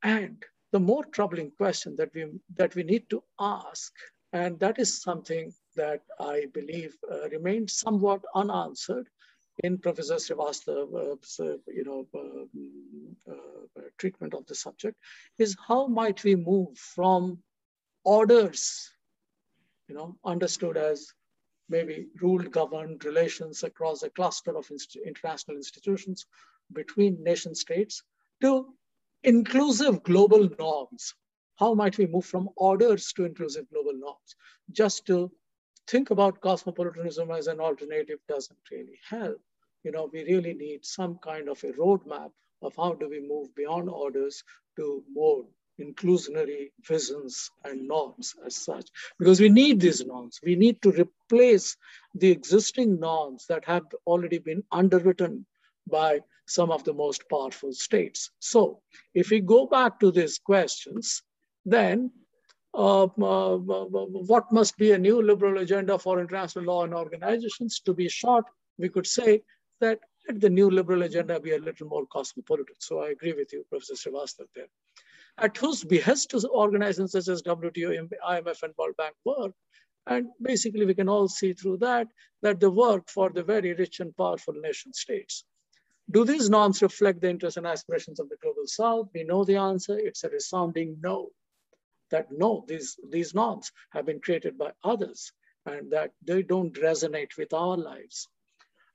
And the more troubling question that we, that we need to ask, and that is something that I believe uh, remains somewhat unanswered, in Professor Srivastav's, uh, you know, uh, uh, treatment of the subject is how might we move from orders, you know, understood as maybe ruled, governed relations across a cluster of inst international institutions between nation states to inclusive global norms. How might we move from orders to inclusive global norms? Just to think about cosmopolitanism as an alternative doesn't really help. You know, we really need some kind of a roadmap of how do we move beyond orders to more inclusionary visions and norms as such. Because we need these norms. We need to replace the existing norms that have already been underwritten by some of the most powerful states. So if we go back to these questions, then uh, uh, what must be a new liberal agenda for international law and organizations? To be short, we could say that let the new liberal agenda be a little more cosmopolitan. So I agree with you, Professor Srivastav there. At whose behest do organizations such as WTO, IMF, and World Bank work? And basically, we can all see through that that they work for the very rich and powerful nation states. Do these norms reflect the interests and aspirations of the global south? We know the answer. It's a resounding no that no, these, these norms have been created by others and that they don't resonate with our lives.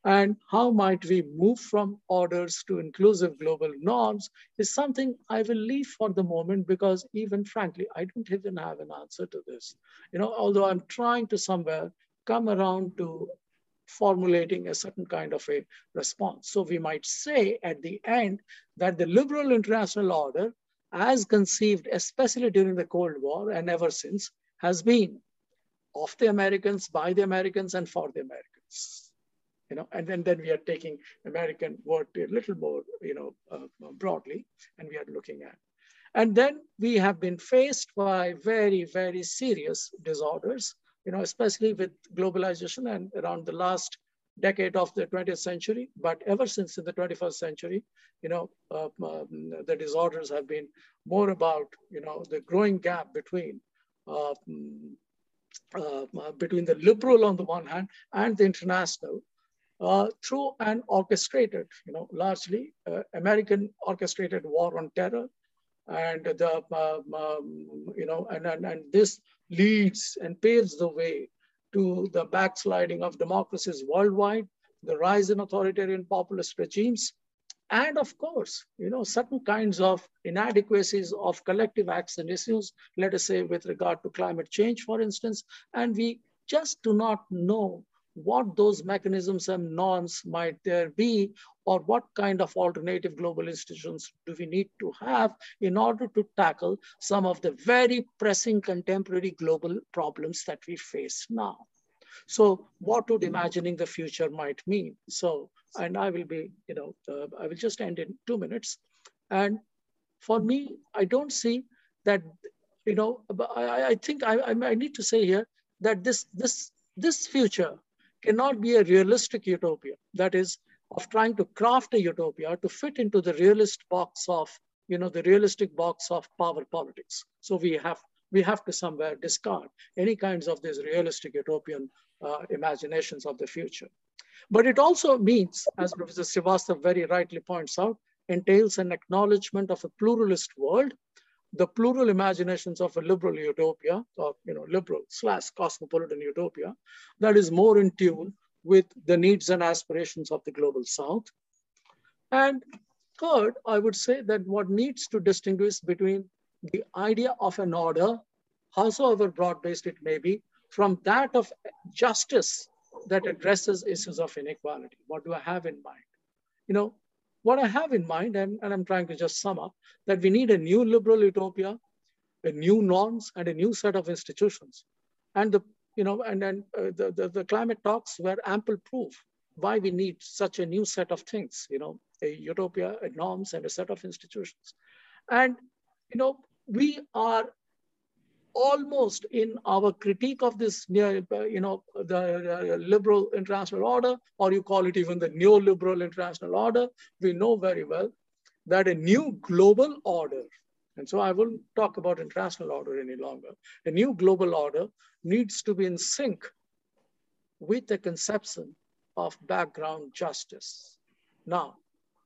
And how might we move from orders to inclusive global norms is something I will leave for the moment because even frankly, I don't even have an answer to this. You know, although I'm trying to somewhere come around to formulating a certain kind of a response. So we might say at the end that the liberal international order as conceived, especially during the Cold War and ever since, has been of the Americans, by the Americans, and for the Americans. You know, and then, then we are taking American word a little more, you know, uh, broadly, and we are looking at. And then we have been faced by very, very serious disorders, you know, especially with globalization and around the last decade of the 20th century, but ever since in the 21st century, you know, um, the disorders have been more about, you know, the growing gap between uh, uh, between the liberal on the one hand and the international uh, through an orchestrated, you know, largely uh, American orchestrated war on terror. And the, um, you know, and, and, and this leads and paves the way to the backsliding of democracies worldwide, the rise in authoritarian populist regimes, and of course, you know, certain kinds of inadequacies of collective acts and issues, let us say with regard to climate change, for instance, and we just do not know what those mechanisms and norms might there be, or what kind of alternative global institutions do we need to have in order to tackle some of the very pressing contemporary global problems that we face now. So what would imagining the future might mean? So, and I will be, you know, uh, I will just end in two minutes. And for me, I don't see that, you know, I, I think I, I need to say here that this, this, this future cannot be a realistic utopia. That is, of trying to craft a utopia to fit into the realist box of, you know, the realistic box of power politics. So we have we have to somewhere discard any kinds of these realistic utopian uh, imaginations of the future. But it also means, as Professor Shrivastava very rightly points out, entails an acknowledgement of a pluralist world, the plural imaginations of a liberal utopia, or you know, liberal slash cosmopolitan utopia, that is more in tune with the needs and aspirations of the global south. And third, I would say that what needs to distinguish between the idea of an order, howsoever broad-based it may be, from that of justice that addresses issues of inequality. What do I have in mind? You know, what I have in mind, and, and I'm trying to just sum up, that we need a new liberal utopia, a new norms, and a new set of institutions. And the, you know, and then uh, the, the, the climate talks were ample proof why we need such a new set of things, you know, a utopia, a norms, and a set of institutions. And, you know, we are almost in our critique of this, you know, the liberal international order, or you call it even the neoliberal international order, we know very well that a new global order, and so I won't talk about international order any longer, a new global order needs to be in sync with the conception of background justice. Now,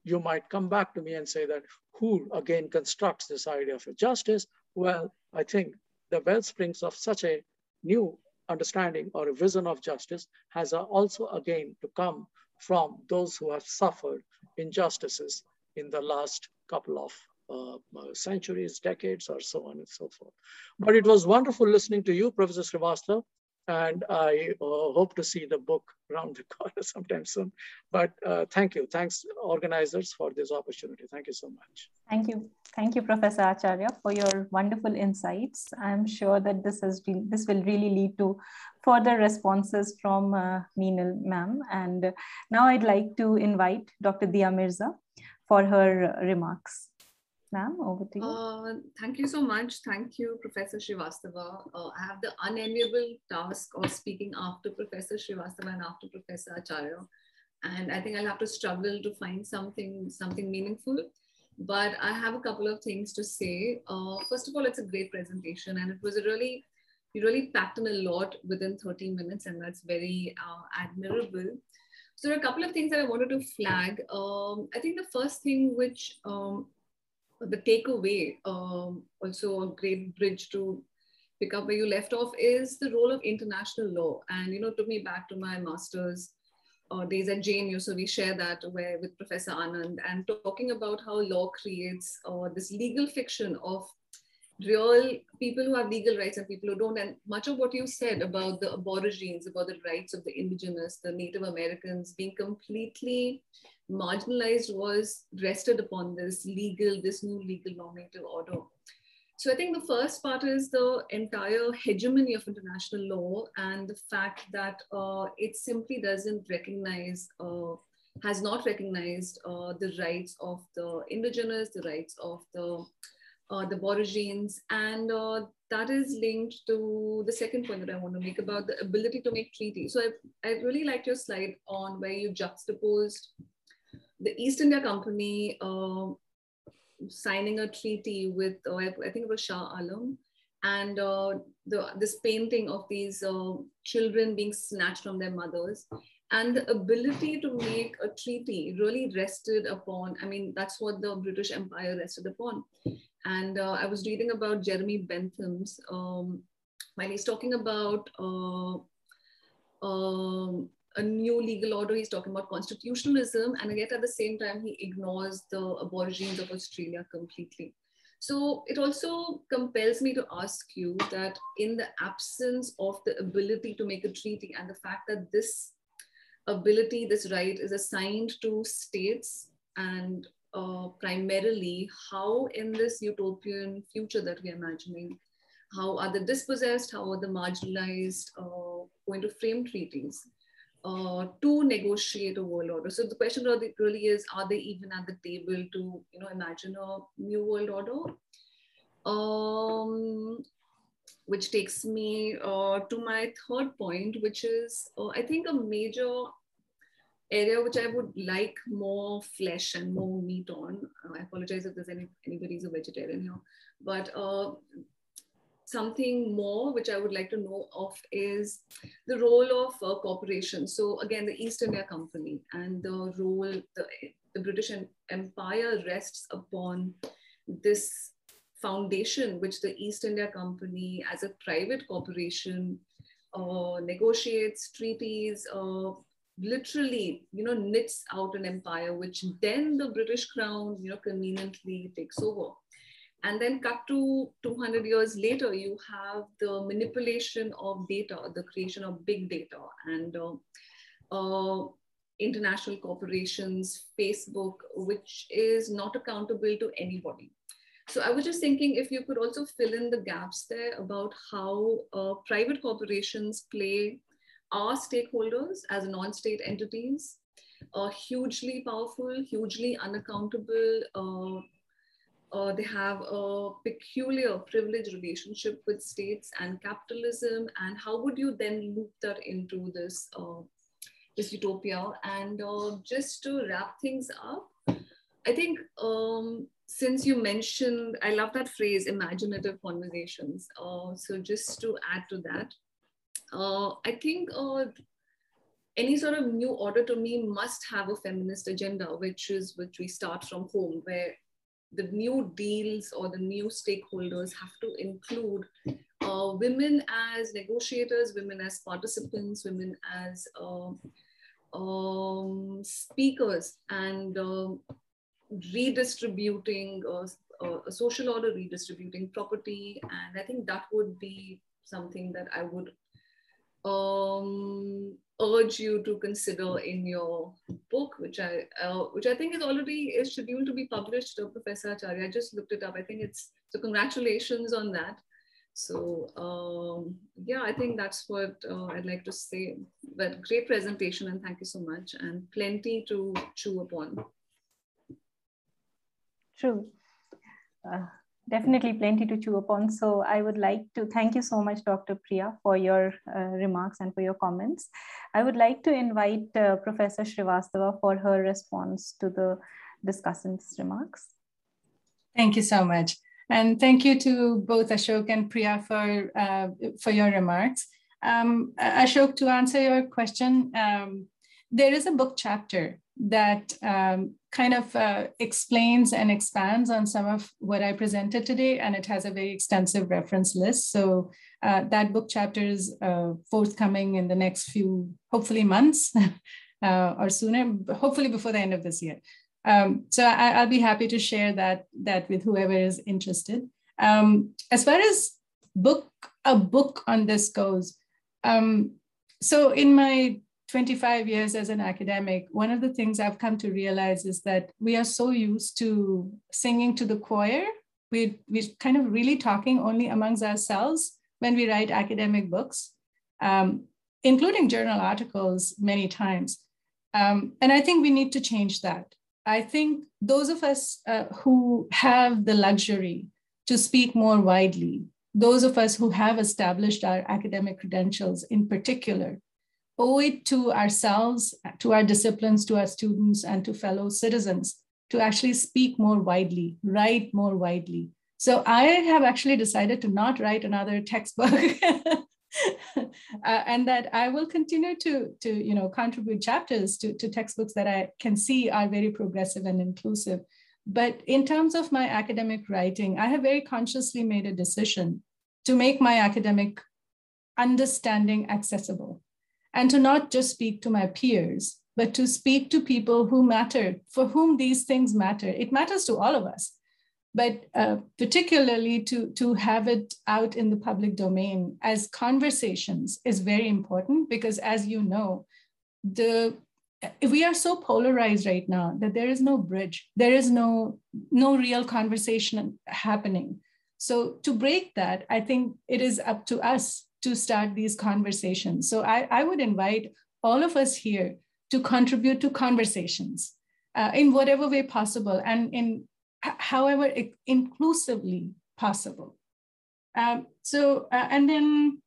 you might come back to me and say that who again constructs this idea of justice? Well, I think the wellsprings of such a new understanding or a vision of justice has also again to come from those who have suffered injustices in the last couple of uh, centuries, decades, or so on and so forth. But it was wonderful listening to you, Professor Shrivastava, and I uh, hope to see the book around the corner sometime soon. But uh, thank you. Thanks, organizers, for this opportunity. Thank you so much. Thank you. Thank you, Professor Acharya, for your wonderful insights. I'm sure that this, has this will really lead to further responses from uh, Meenal ma'am. And now I'd like to invite Dr. Priya Mirza for her remarks. Ma'am, over to you. Uh, thank you so much. Thank you, Professor Shrivastava. Uh, I have the unenviable task of speaking after Professor Shrivastava and after Professor Acharya. And I think I'll have to struggle to find something, something meaningful. But I have a couple of things to say. Uh, first of all, it's a great presentation and it was a really, you really packed in a lot within 30 minutes and that's very uh, admirable. So there are a couple of things that I wanted to flag. Um, I think the first thing which um, the takeaway, um, also a great bridge to pick up where you left off, is the role of international law. And, you know, took me back to my master's uh, days at JNU. So we share that where, with Professor Anand and talking about how law creates uh, this legal fiction of real people who have legal rights and people who don't. And much of what you said about the aborigines, about the rights of the indigenous, the Native Americans being completely marginalized was rested upon this legal, this new legal normative order. So I think the first part is the entire hegemony of international law and the fact that uh, it simply doesn't recognize, uh, has not recognized uh, the rights of the indigenous, the rights of the uh, the Aborigines, and uh, that is linked to the second point that I want to make about the ability to make treaties. So I, I really liked your slide on where you juxtaposed the East India Company uh, signing a treaty with, uh, I, I, think it was Shah Alam, and uh, the, this painting of these uh, children being snatched from their mothers. And the ability to make a treaty really rested upon, I mean, that's what the British Empire rested upon. And uh, I was reading about Jeremy Bentham's, um, when he's talking about uh, um, a new legal order. He's talking about constitutionalism, and yet at the same time, he ignores the Aborigines of Australia completely. So it also compels me to ask you that in the absence of the ability to make a treaty and the fact that this ability, this right is assigned to states and uh, primarily how in this utopian future that we're imagining, how are the dispossessed, how are the marginalized uh, going to frame treaties uh, to negotiate a world order? So the question really, is, are they even at the table to you know imagine a new world order? Um, which takes me uh, to my third point, which is uh, I think a major area which I would like more flesh and more meat on. Uh, I apologize if there's any anybody who's a vegetarian here, but uh, something more which I would like to know of is the role of uh, corporations. So again, the East India Company and the role the, the British Empire rests upon this foundation which the East India Company as a private corporation uh, negotiates treaties, uh, literally, you know, knits out an empire, which then the British crown, you know, conveniently takes over. And then cut to 200 years later, you have the manipulation of data, the creation of big data and uh, uh, international corporations, Facebook, which is not accountable to anybody. So I was just thinking if you could also fill in the gaps there about how uh, private corporations play our stakeholders as non-state entities, uh, hugely powerful, hugely unaccountable. Uh, uh, they have a peculiar privileged relationship with states and capitalism. And how would you then loop that into this, uh, this utopia? And uh, just to wrap things up, I think um, since you mentioned, I love that phrase, imaginative conversations. Uh, so just to add to that, uh, I think uh, any sort of new order to me must have a feminist agenda, which is which we start from home, where the new deals or the new stakeholders have to include uh, women as negotiators, women as participants, women as uh, um, speakers, and um, redistributing uh, uh, a social order, redistributing property. And I think that would be something that I would um, urge you to consider in your book, which I uh, which I think is already is scheduled to be published. Uh, Professor Acharya, I just looked it up. I think it's so. Congratulations on that. So um, yeah, I think that's what uh, I'd like to say. But great presentation and thank you so much, and plenty to chew upon. True. Uh, definitely plenty to chew upon. So I would like to thank you so much, Dr. Priya, for your uh, remarks and for your comments. I would like to invite uh, Professor Shrivastava for her response to the discussant's remarks. Thank you so much. And thank you to both Ashok and Priya for, uh, for your remarks. Um, Ashok, to answer your question, um, there is a book chapter that um, kind of uh, explains and expands on some of what I presented today, and it has a very extensive reference list. So uh, that book chapter is uh, forthcoming in the next few, hopefully months uh, or sooner, hopefully before the end of this year. Um, so I, will be happy to share that that with whoever is interested. Um, as far as book a book on this goes, um, so in my 25 years as an academic, one of the things I've come to realize is that we are so used to singing to the choir. We, we're kind of really talking only amongst ourselves when we write academic books, um, including journal articles many times. Um, and I think we need to change that. I think those of us uh, who have the luxury to speak more widely, those of us who have established our academic credentials in particular, owe it to ourselves, to our disciplines, to our students, and to fellow citizens to actually speak more widely, write more widely. So I have actually decided to not write another textbook. uh, and that I will continue to, to you know, contribute chapters to, to textbooks that I can see are very progressive and inclusive. But in terms of my academic writing, I have very consciously made a decision to make my academic understanding accessible and to not just speak to my peers, but to speak to people who matter, for whom these things matter. It matters to all of us, but uh, particularly to, to have it out in the public domain as conversations is very important because, as you know, the we are so polarized right now that there is no bridge there is no no real conversation happening So to break that, I think it is up to us to start these conversations. So I, I would invite all of us here to contribute to conversations uh, in whatever way possible and in however inclusively possible. Um, so, uh, and then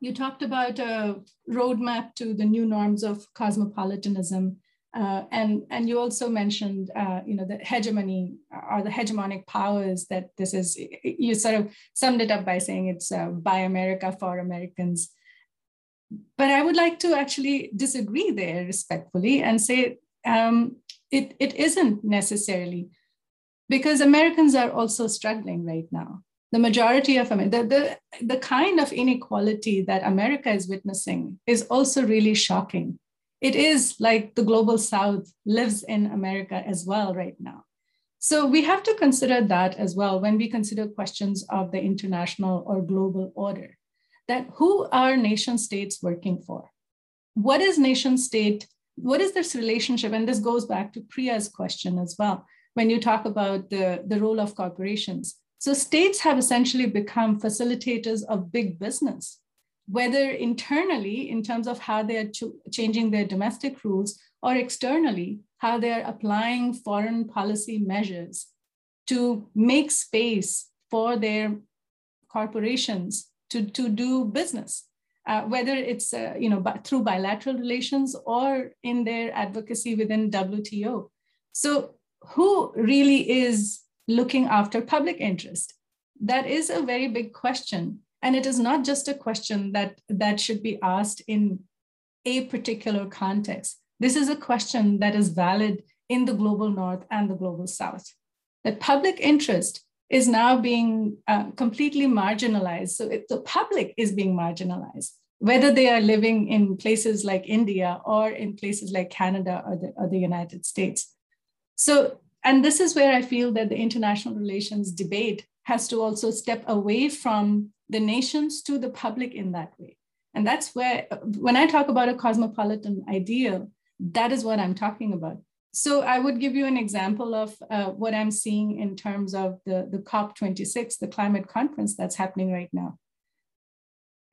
you talked about a roadmap to the new norms of cosmopolitanism. Uh, and, and you also mentioned, uh, you know, the hegemony or the hegemonic powers that this is, you sort of summed it up by saying it's uh, by America for Americans. But I would like to actually disagree there respectfully and say um, it, it isn't necessarily because Americans are also struggling right now. The majority of the, the, the kind of inequality that America is witnessing is also really shocking it is like the global south lives in America as well right now. So we have to consider that as well when we consider questions of the international or global order. That who are nation states working for? What is nation state? What is this relationship? And this goes back to Priya's question as well, when you talk about the, the role of corporations. So states have essentially become facilitators of big business whether internally in terms of how they are ch- changing their domestic rules or externally how they are applying foreign policy measures to make space for their corporations to, to do business. Uh, whether it's uh, you know through bilateral relations or in their advocacy within wto so who really is looking after public interest? That is a very big question and it is not just a question that, that should be asked in a particular context. This is a question that is valid in the global north and the global south. That public interest is now being uh, completely marginalized. So it, the public is being marginalized, whether they are living in places like India or in places like Canada or the, or the United States. So, and this is where I feel that the international relations debate has to also step away from the nations to the public in that way. And that's where, when I talk about a cosmopolitan ideal, that is what I'm talking about. So I would give you an example of uh, what I'm seeing in terms of the, the COP26, the climate conference that's happening right now.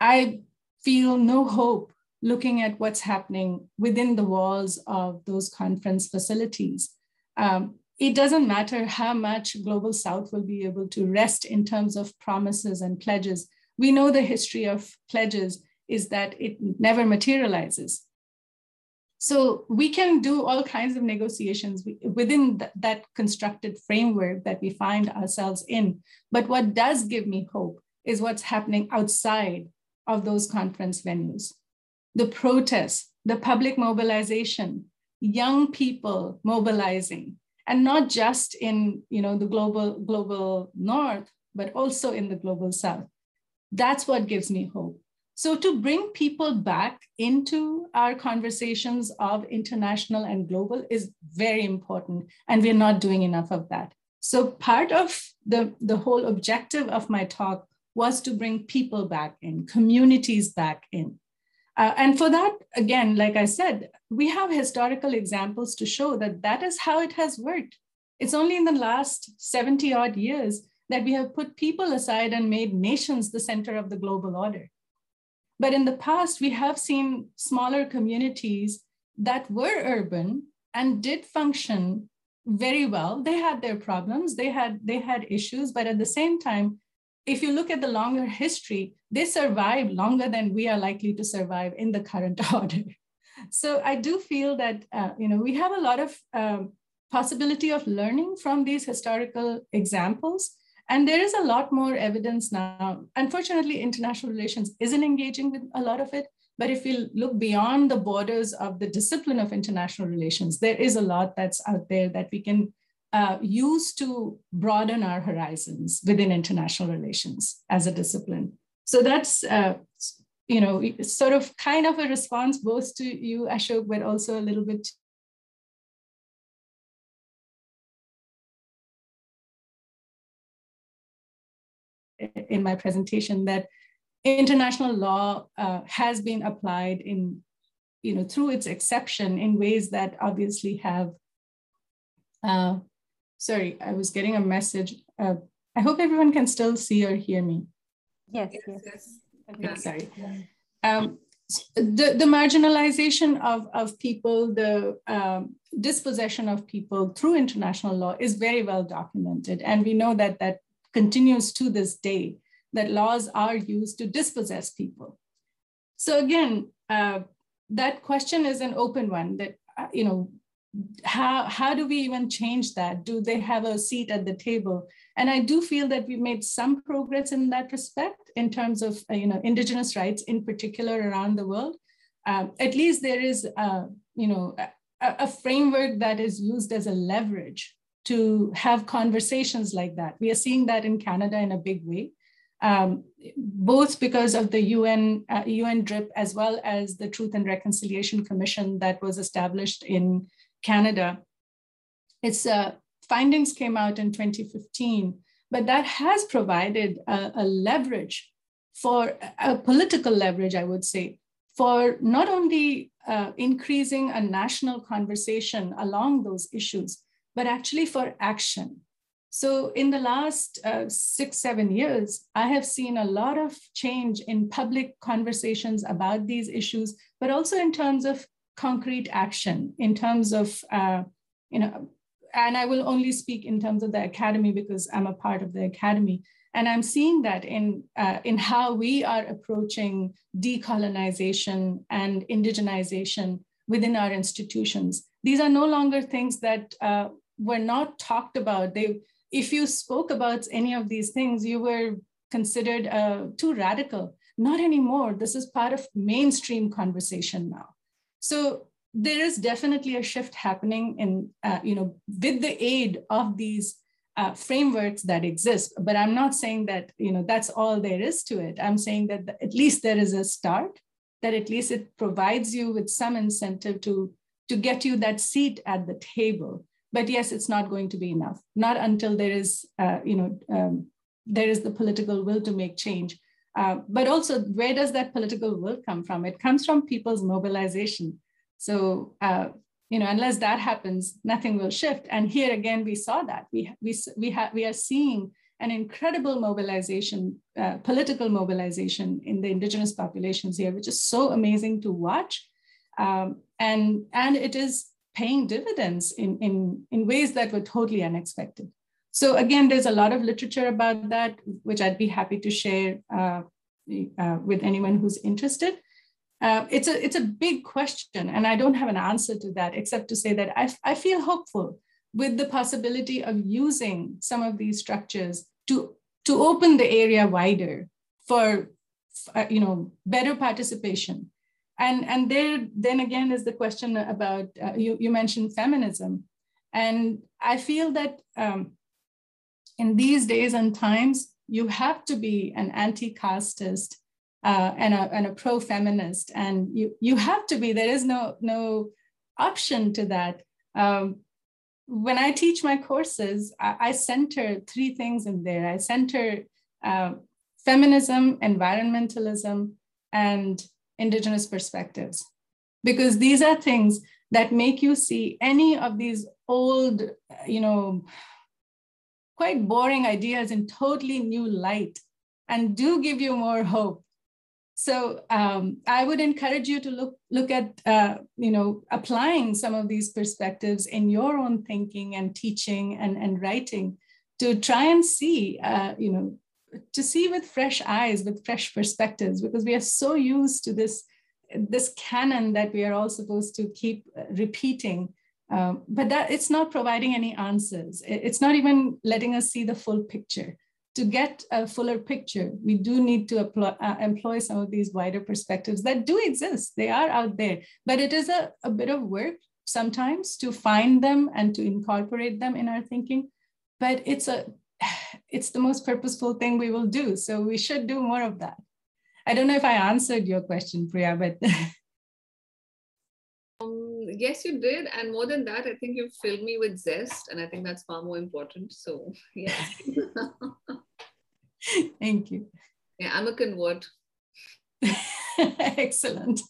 I feel no hope looking at what's happening within the walls of those conference facilities. Um, it doesn't matter how much global south will be able to wrest in terms of promises and pledges. We know the history of pledges is that it never materializes. So we can do all kinds of negotiations within th- that constructed framework that we find ourselves in. But what does give me hope is what's happening outside of those conference venues. The protests the public mobilization young people mobilizing and not just in you know the global global north but also in the global south. That's what gives me hope. So to bring people back into our conversations of international and global is very important and we're not doing enough of that. So part of the, the whole objective of my talk was to bring people back in communities back in uh, and for that, again, like I said, we have historical examples to show that that is how it has worked. It's only in the last 70 odd years that we have put people aside and made nations the center of the global order. But in the past, we have seen smaller communities that were urban and did function very well. They had their problems, they had, they had issues, but at the same time, if you look at the longer history, they survive longer than we are likely to survive in the current order. So I do feel that uh, you know we have a lot of um, possibility of learning from these historical examples, and there is a lot more evidence now. Unfortunately, international relations isn't engaging with a lot of it. But if we look beyond the borders of the discipline of international relations, there is a lot that's out there that we can uh, used to broaden our horizons within international relations as a discipline. So that's, uh, you know, sort of kind of a response both to you, Ashok, but also a little bit in my presentation that international law uh, has been applied in, you know, through its exception in ways that obviously have uh, sorry, I was getting a message. Uh, I hope everyone can still see or hear me. Yes, yes. yes. Okay, sorry. Um, the, the marginalization of, of people, the um, dispossession of people through international law is very well documented. And we know that that continues to this day, that laws are used to dispossess people. So again, uh, that question is an open one that, uh, you know, how, how do we even change that? Do they have a seat at the table? And I do feel that we made some progress in that respect in terms of uh, you know indigenous rights in particular around the world. Um, at least there is uh, you know a, a framework that is used as a leverage to have conversations like that. We are seeing that in Canada in a big way. Um, both because of the UN, uh, UNDRIP as well as the Truth and Reconciliation Commission that was established in Canada. Its uh, findings came out in 2015, but that has provided a, a leverage for a political leverage, I would say, for not only uh, increasing a national conversation along those issues, but actually for action. So, in the last uh, six, seven years, I have seen a lot of change in public conversations about these issues, but also in terms of concrete action in terms of, uh, you know, and I will only speak in terms of the academy because I'm a part of the academy. And I'm seeing that in, uh, in how we are approaching decolonization and indigenization within our institutions. These are no longer things that uh, were not talked about. They, if you spoke about any of these things, you were considered uh, too radical. Not anymore. This is part of mainstream conversation now. So there is definitely a shift happening in, uh, you know, with the aid of these uh, frameworks that exist. But I'm not saying that, you know, that's all there is to it. I'm saying that at least there is a start, that at least it provides you with some incentive to, to get you that seat at the table. But yes, it's not going to be enough, not until there is, uh, you know, um, there is the political will to make change. Uh, but also, where does that political will come from? It comes from people's mobilization. So, uh, you know, unless that happens, nothing will shift. And here again, we saw that. We, we, we, ha- we are seeing an incredible mobilization, uh, political mobilization in the indigenous populations here, which is so amazing to watch. Um, and, and it is paying dividends in, in, in ways that were totally unexpected. So again, there's a lot of literature about that, which I'd be happy to share uh, uh, with anyone who's interested. Uh, it's a it's a big question, and I don't have an answer to that except to say that I, I feel hopeful with the possibility of using some of these structures to to open the area wider for uh, you know better participation and and there then again is the question about uh, you, you mentioned feminism and i feel that um, in these days and times, you have to be an anti-casteist uh, and a, and a pro-feminist, and you you have to be. There is no no option to that. Um, when I teach my courses, I, I, center three things in there. I center uh, feminism, environmentalism, and indigenous perspectives, because these are things that make you see any of these old, you know, quite boring ideas in totally new light and do give you more hope. So um, I would encourage you to look look at uh, you know applying some of these perspectives in your own thinking and teaching and, and writing to try and see uh, you know to see with fresh eyes with fresh perspectives because we are so used to this this canon that we are all supposed to keep repeating um, but that it's not providing any answers. It's not even letting us see the full picture. To get a fuller picture, we do need to uh, employ some of these wider perspectives that do exist. They are out there, but it is a, a bit of work sometimes to find them and to incorporate them in our thinking. But it's a it's the most purposeful thing we will do. So we should do more of that. I don't know if I answered your question, Priya, but yes, you did. And more than that, I think you filled me with zest. And I think that's far more important. So, yeah. Thank you. Yeah, I'm a convert. Excellent.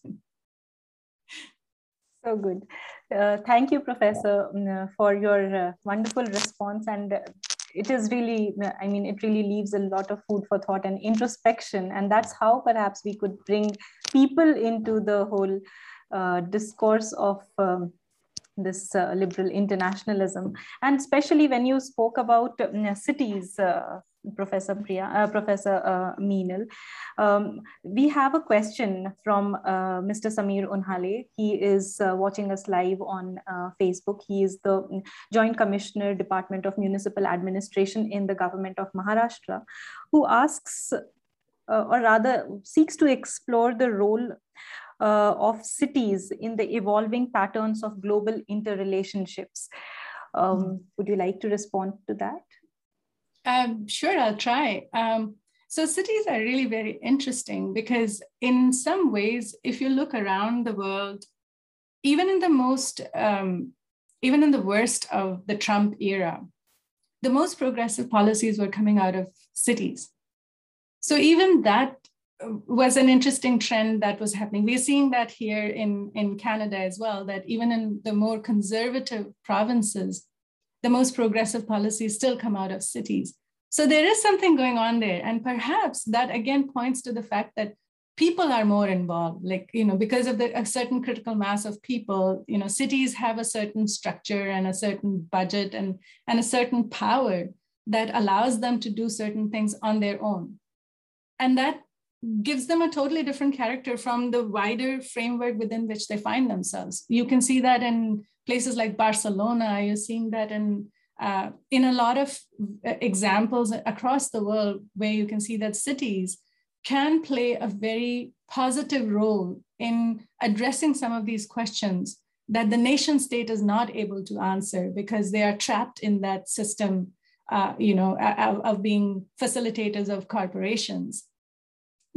So good. Uh, thank you, Professor, um, uh, for your uh, wonderful response. And uh, it is really i mean it really leaves a lot of food for thought and introspection and that's how perhaps we could bring people into the whole uh, discourse of um, this uh, liberal internationalism and especially when you spoke about uh, cities uh, Professor Priya, uh, Professor uh, Meenal. Um, we have a question from uh, Mr. Samir Unhale. He is uh, watching us live on uh, Facebook. He is the Joint Commissioner, Department of Municipal Administration in the government of Maharashtra, who asks, uh, or rather seeks to explore the role of cities in the evolving patterns of global interrelationships. Um, would you like to respond to that? Um, sure, I'll try. Um, so cities are really very interesting because in some ways, if you look around the world, even in the most, um, even in the worst of the Trump era, the most progressive policies were coming out of cities. So even that was an interesting trend that was happening. We're seeing that here in, in Canada as well, that even in the more conservative provinces, the most progressive policies still come out of cities. So there is something going on there. And perhaps that again points to the fact that people are more involved, like, you know, because of the, a certain critical mass of people, you know, cities have a certain structure and a certain budget and, and a certain power that allows them to do certain things on their own. And that gives them a totally different character from the wider framework within which they find themselves. You can see that in places like Barcelona, you're seeing that in uh, in a lot of uh, examples across the world where you can see that cities can play a very positive role in addressing some of these questions that the nation state is not able to answer because they are trapped in that system uh, you know of, of being facilitators of corporations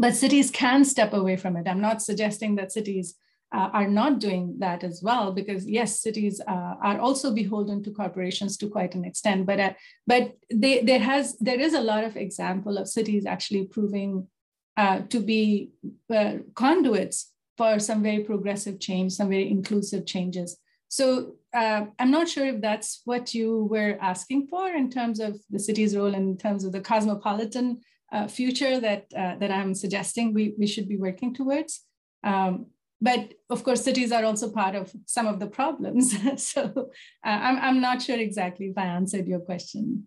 but cities can step away from it. I'm not suggesting that cities uh, are not doing that as well because yes cities uh, are also beholden to corporations to quite an extent. But uh, but they, there has there is a lot of example of cities actually proving uh, to be uh, conduits for some very progressive change some very inclusive changes. So uh, i'm not sure if that's what you were asking for in terms of the city's role in terms of the cosmopolitan future that that i'm suggesting we, we should be working towards um, but of course cities are also part of some of the problems so uh, I'm, I'm not sure exactly if i answered your question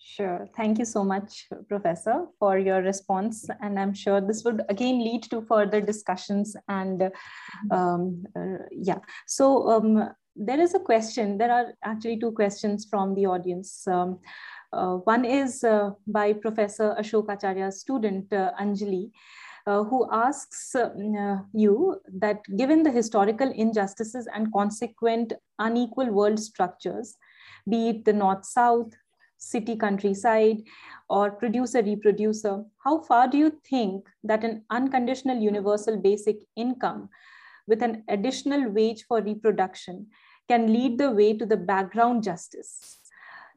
Sure. Thank you so much, Professor, for your response. And I'm sure this would again lead to further discussions. And um, uh, yeah, so um, there is a question. There are actually two questions from the audience. Um, uh, one is uh, by Professor Ashok Acharya's student, uh, Anjali uh, who asks uh, you that given the historical injustices and consequent unequal world structures, be it the north-south, city countryside, or producer-reproducer, how far do you think that an unconditional universal basic income with an additional wage for reproduction can lead the way to the background justice?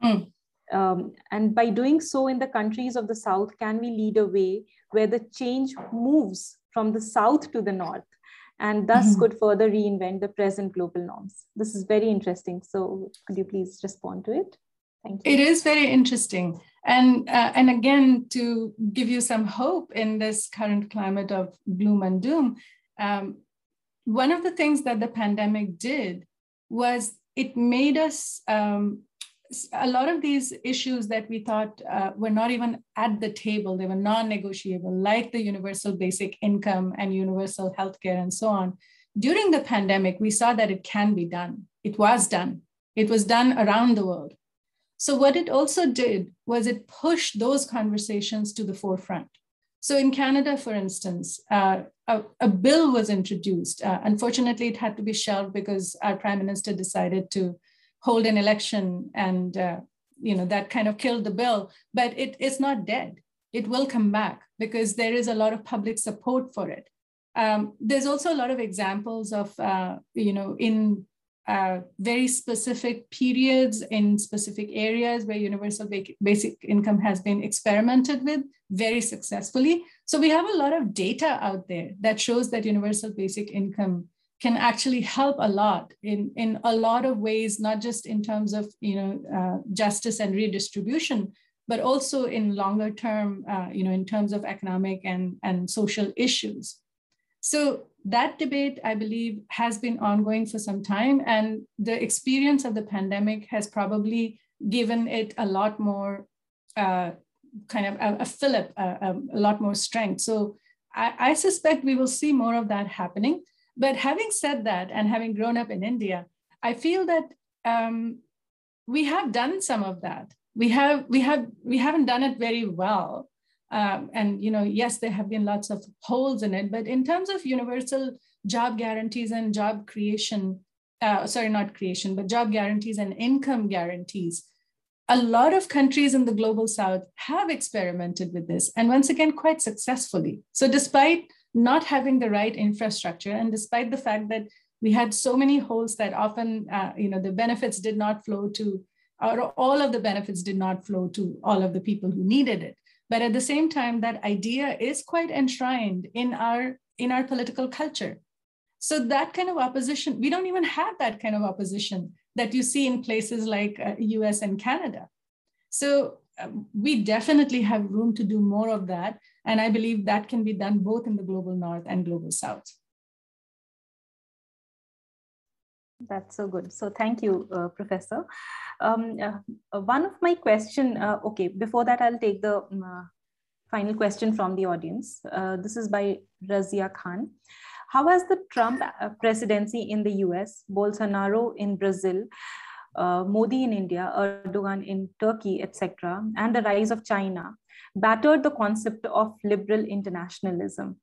Mm. Um, and by doing so in the countries of the South, can we lead a way where the change moves from the South to the North and thus mm-hmm. could further reinvent the present global norms? This is very interesting. So could you please respond to it? Thank you. It is very interesting. And, uh, and again, to give you some hope in this current climate of gloom and doom, um, one of the things that the pandemic did was it made us um, a lot of these issues that we thought uh, were not even at the table, they were non negotiable, like the universal basic income and universal healthcare and so on. During the pandemic, we saw that it can be done. It was done. It was done around the world. So, what it also did was it pushed those conversations to the forefront. So, in Canada, for instance, uh, a, a, bill was introduced. Uh, unfortunately, it had to be shelved because our prime minister decided to hold an election and uh, you know that kind of killed the bill. But it's not dead. It will come back because there is a lot of public support for it. Um, there's also a lot of examples of uh, you know in uh, very specific periods in specific areas where universal basic income has been experimented with very successfully. So we have a lot of data out there that shows that universal basic income can actually help a lot in, in a lot of ways, not just in terms of you know, uh, justice and redistribution, but also in longer term, uh, you know, in terms of economic and, and social issues. So that debate, I believe, has been ongoing for some time. And the experience of the pandemic has probably given it a lot more uh, kind of a, a fillip, a, a, lot more strength. So I, I suspect we will see more of that happening. But having said that, and having grown up in India, I feel that um, we have done some of that. We have we have we haven't done it very well. Um, and you know, yes, there have been lots of holes in it, but in terms of universal job guarantees and job creation, uh, sorry, not creation, but job guarantees and income guarantees, a lot of countries in the global south have experimented with this, and once again, quite successfully. So, despite not having the right infrastructure, and despite the fact that we had so many holes that often, uh, you know, the benefits did not flow to, or all of the benefits did not flow to all of the people who needed it. But at the same time, that idea is quite enshrined in our in our political culture. So that kind of opposition, we don't even have that kind of opposition that you see in places like uh, US and Canada. So um, we definitely have room to do more of that. And I believe that can be done both in the global north and global south. That's so good. So thank you, uh, Professor. Um, uh, one of my question, uh, okay, before that, I'll take the um, uh, final question from the audience. Uh, this is by Razia Khan. How has the Trump uh, presidency in the US, Bolsonaro in Brazil, uh, Modi in India, Erdogan in Turkey, etc., and the rise of China battered the concept of liberal internationalism?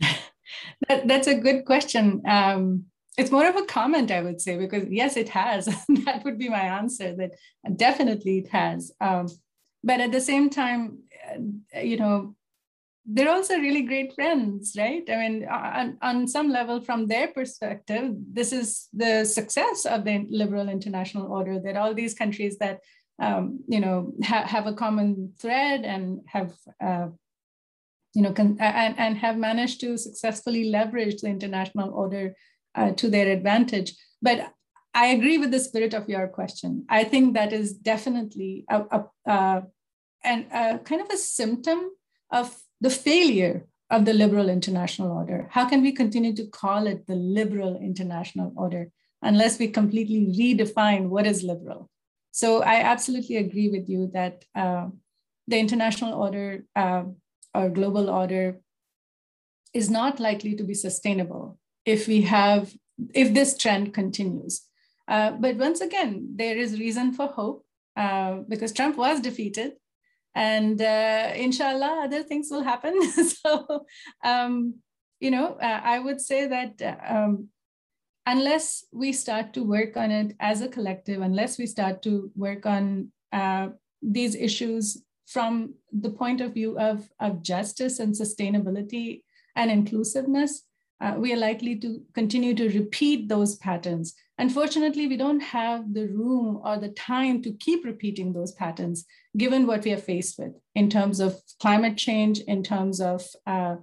that, that's a good question. Um, it's more of a comment, I would say, because yes, it has. that would be my answer. That definitely it has. Um, but at the same time, uh, you know, they're also really great friends, right? I mean, on, on some level, from their perspective, this is the success of the liberal international order. That all these countries that um, you know ha- have a common thread and have uh, you know con- and, and have managed to successfully leverage the international order uh, to their advantage. But I agree with the spirit of your question. I think that is definitely a, a, a, a kind of a symptom of the failure of the liberal international order. How can we continue to call it the liberal international order unless we completely redefine what is liberal? So I absolutely agree with you that uh, the international order uh, or global order is not likely to be sustainable if we have if this trend continues. Uh, but once again, there is reason for hope uh, because Trump was defeated, and uh, inshallah, other things will happen. so, um, you know, uh, I would say that um, unless we start to work on it as a collective, unless we start to work on uh, these issues from the point of view of, of justice and sustainability and inclusiveness, uh, we are likely to continue to repeat those patterns. Unfortunately, we don't have the room or the time to keep repeating those patterns, given what we are faced with in terms of climate change, in terms of, uh,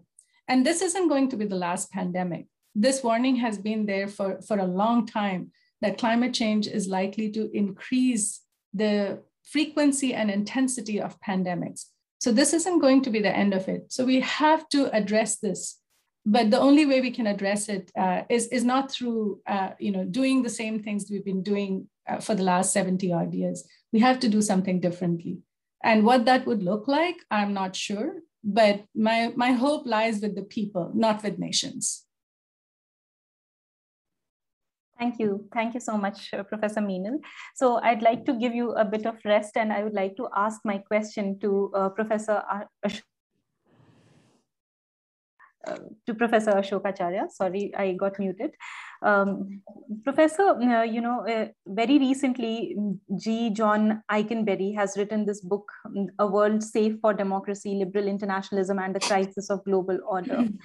and this isn't going to be the last pandemic. This warning has been there for, for a long time that climate change is likely to increase the frequency and intensity of pandemics. So this isn't going to be the end of it. So we have to address this. But the only way we can address it uh, is is not through uh, you know doing the same things we've been doing uh, for the last 70 odd years. We have to do something differently. And what that would look like i'm not sure. But my my hope lies with the people not with nations Thank you. Thank you so much, uh, Professor Meenal. So I'd like to give you a bit of rest and I would like to ask my question to uh, Professor Ash uh, to Professor Ashok Acharya. Sorry, I got muted. Um, Professor, uh, you know, uh, very recently, G. John Ikenberry has written this book, A World Safe for Democracy, Liberal Internationalism, and the Crisis of Global Order.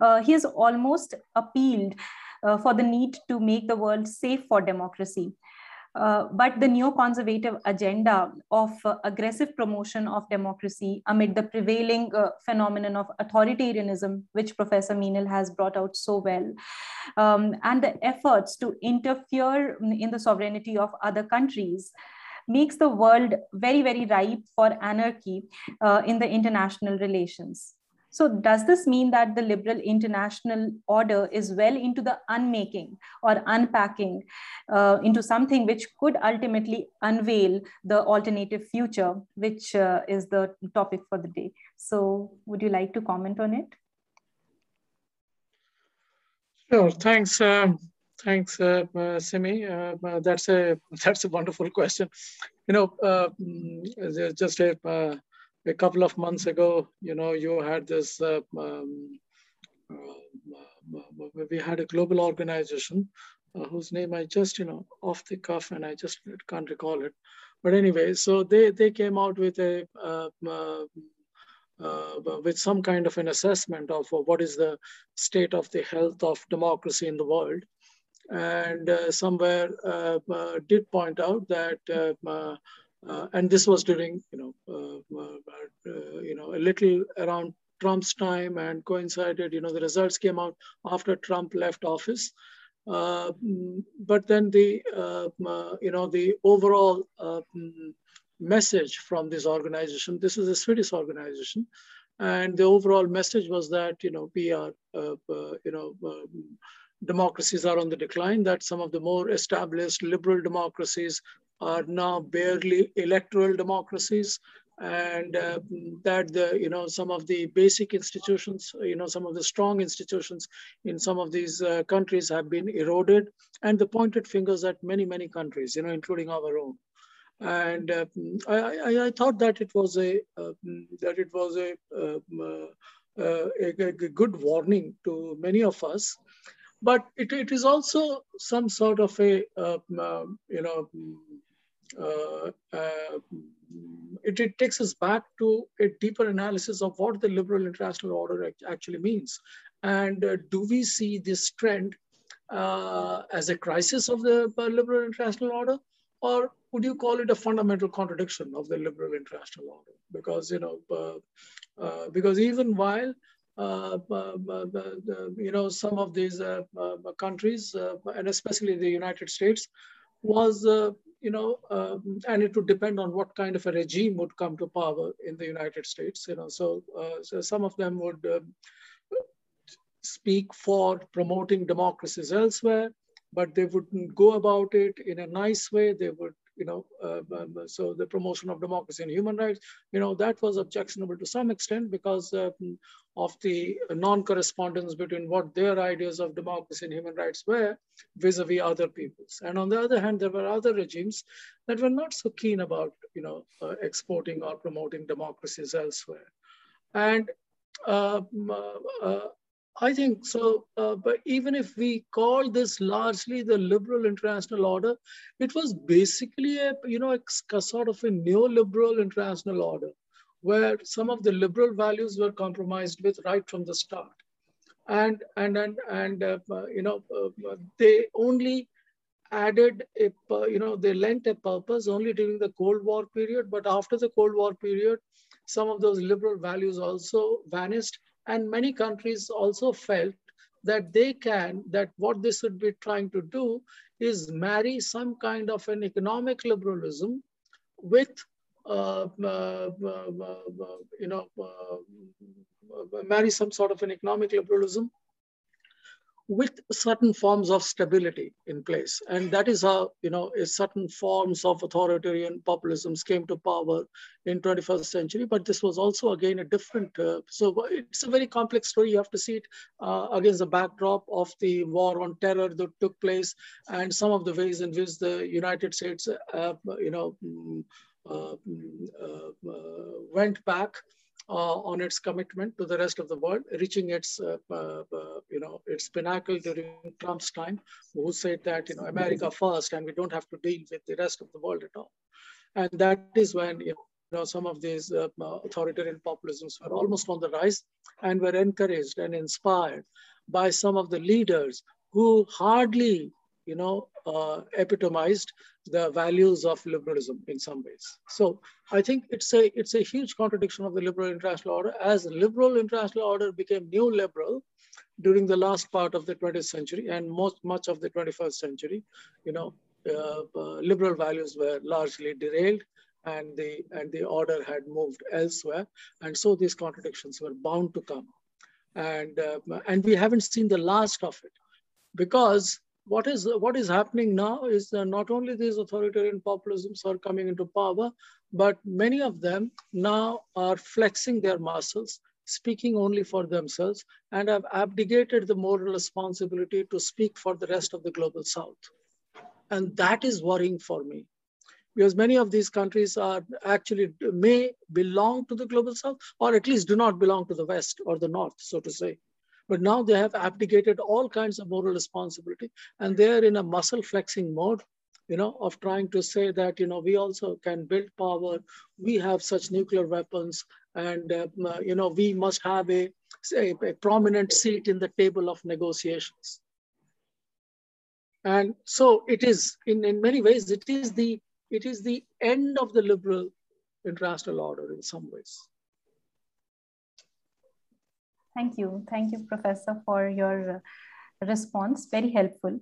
Uh, he has almost appealed for the need to make the world safe for democracy. Uh, but the neoconservative agenda of uh, aggressive promotion of democracy amid the prevailing uh, phenomenon of authoritarianism, which Professor Meenal has brought out so well, um, and the efforts to interfere in the sovereignty of other countries makes the world very, very ripe for anarchy uh, in the international relations. So does this mean that the liberal international order is well into the unmaking or unpacking uh, into something which could ultimately unveil the alternative future, which uh, is the topic for the day? So would you like to comment on it? Sure, thanks. Um, thanks, uh, uh, Simi. Uh, uh that's a that's a wonderful question. You know, uh, mm, just a a couple of months ago, you know, you had this, uh, um, uh, we had a global organization uh, whose name I just, you know, off the cuff and I just can't recall it. But anyway, so they, they came out with a, uh, uh, uh, with some kind of an assessment of what is the state of the health of democracy in the world. And somewhere did point out that uh, and this was during, you know, uh, uh, you know, a little around Trump's time and coincided, you know, the results came out after Trump left office. Uh, but then the, uh, you know, the overall message from this organization, this is a Swedish organization, and the overall message was that, you know, we are, you know, democracies are on the decline, that some of the more established liberal democracies are now barely electoral democracies and uh, that the you know some of the basic institutions you know some of the strong institutions in some of these uh, countries have been eroded and the pointed fingers at many many countries you know including our own. And uh, I, I, I, thought that it was a uh, that it was a, um, uh, a, a, good warning to many of us. But it, it is also some sort of a you know uh, uh, Uh, uh, it, it, takes us back to a deeper analysis of what the liberal international order actually means. And uh, do we see this trend uh, as a crisis of the liberal international order? Or would you call it a fundamental contradiction of the liberal international order? Because, you know, uh, because even while uh, you know, some of these uh, countries, and especially the United States, was you know, um, and it would depend on what kind of a regime would come to power in the United States, you know. So, uh, so some of them would uh, speak for promoting democracies elsewhere, but they wouldn't go about it in a nice way. They would you know, uh, um, so the promotion of democracy and human rights, you know, that was objectionable to some extent because uh, of the non-correspondence between what their ideas of democracy and human rights were vis-a-vis -vis other people's. And on the other hand, there were other regimes that were not so keen about, you know, uh, exporting or promoting democracies elsewhere. And uh, uh, I think so. Uh, but even if we call this largely the liberal international order, it was basically a you know a, a sort of a neoliberal international order, where some of the liberal values were compromised with right from the start, and and and and uh, you know uh, they only added a you know they lent a purpose only during the Cold War period, but after the Cold War period, some of those liberal values also vanished and many countries also felt that they can, that what they should be trying to do is marry some kind of an economic liberalism with, uh, uh, uh, you know, uh, marry some sort of an economic liberalism with certain forms of stability in place. And that is how, you know, certain forms of authoritarian populisms came to power in 21st century. But this was also, again, a different, uh, so it's a very complex story. You have to see it uh, against the backdrop of the war on terror that took place and some of the ways in which the United States, uh, you know, mm, uh, mm, uh, uh, went back on its commitment to the rest of the world, reaching its, uh, uh, you know, its pinnacle during Trump's time, who said that, you know, America first, and we don't have to deal with the rest of the world at all. And that is when, you know, some of these uh, authoritarian populisms were almost on the rise and were encouraged and inspired by some of the leaders who hardly, you know, uh, epitomized the values of liberalism in some ways. So I think it's a it's a huge contradiction of the liberal international order as liberal international order became neoliberal during the last part of the 20th century and most much of the 21st century. You know, uh, uh, liberal values were largely derailed and the and the order had moved elsewhere, and so these contradictions were bound to come, and uh, and we haven't seen the last of it because what is what is happening now is not only these authoritarian populisms are coming into power, but many of them now are flexing their muscles, speaking only for themselves, and have abdicated the moral responsibility to speak for the rest of the global south. And that is worrying for me. Because many of these countries are actually may belong to the global south, or at least do not belong to the west or the north, so to say. But now they have abdicated all kinds of moral responsibility and they're in a muscle flexing mode, you know, of trying to say that, you know, we also can build power. We have such nuclear weapons and, uh, you know, we must have a, say, a prominent seat in the table of negotiations. And so it is, in, in many ways, it is the it is the end of the liberal international order in some ways. Thank you. Thank you, Professor, for your response. Very helpful.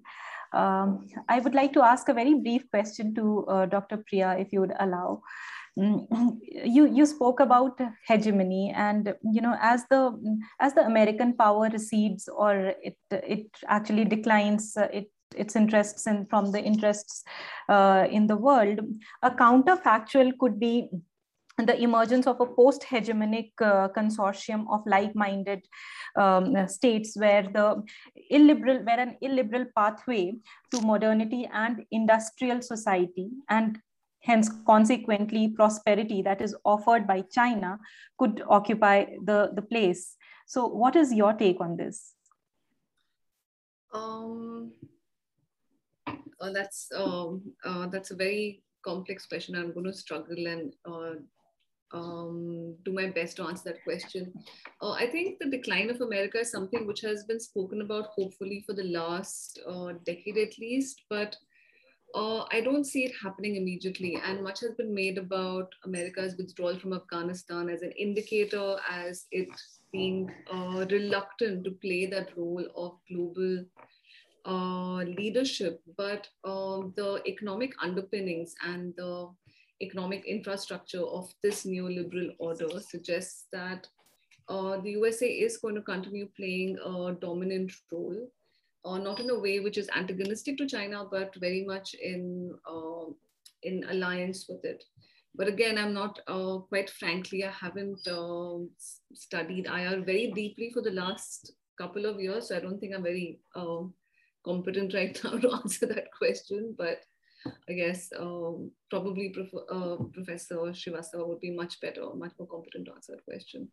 Um, I would like to ask a very brief question to uh, Dr. Priya, if you would allow. Mm, you you spoke about hegemony, and you know as the as the American power recedes or it it actually declines, uh, it its interests and from the interests uh, in the world, a counterfactual could be the emergence of a post-hegemonic uh, consortium of like-minded um, states where the illiberal where an illiberal pathway to modernity and industrial society and hence consequently prosperity that is offered by china could occupy the the place. So what is your take on this? Um uh, that's um, uh, that's a very complex question. I'm going to struggle and uh, um, do my best to answer that question. Uh, I think the decline of America is something which has been spoken about, hopefully, for the last uh, decade at least, but uh, I don't see it happening immediately. And much has been made about America's withdrawal from Afghanistan as an indicator, as it being uh, reluctant to play that role of global uh, leadership. But um, the economic underpinnings and the economic infrastructure of this neoliberal order suggests that uh, the USA is going to continue playing a dominant role, uh, not in a way which is antagonistic to China, but very much in, uh, in alliance with it. But again, I'm not, uh, quite frankly, I haven't um, studied IR very deeply for the last couple of years. So I don't think I'm very um, competent right now to answer that question. But I guess um, probably Prof uh, Professor Shrivastava would be much better, much more competent to answer that question.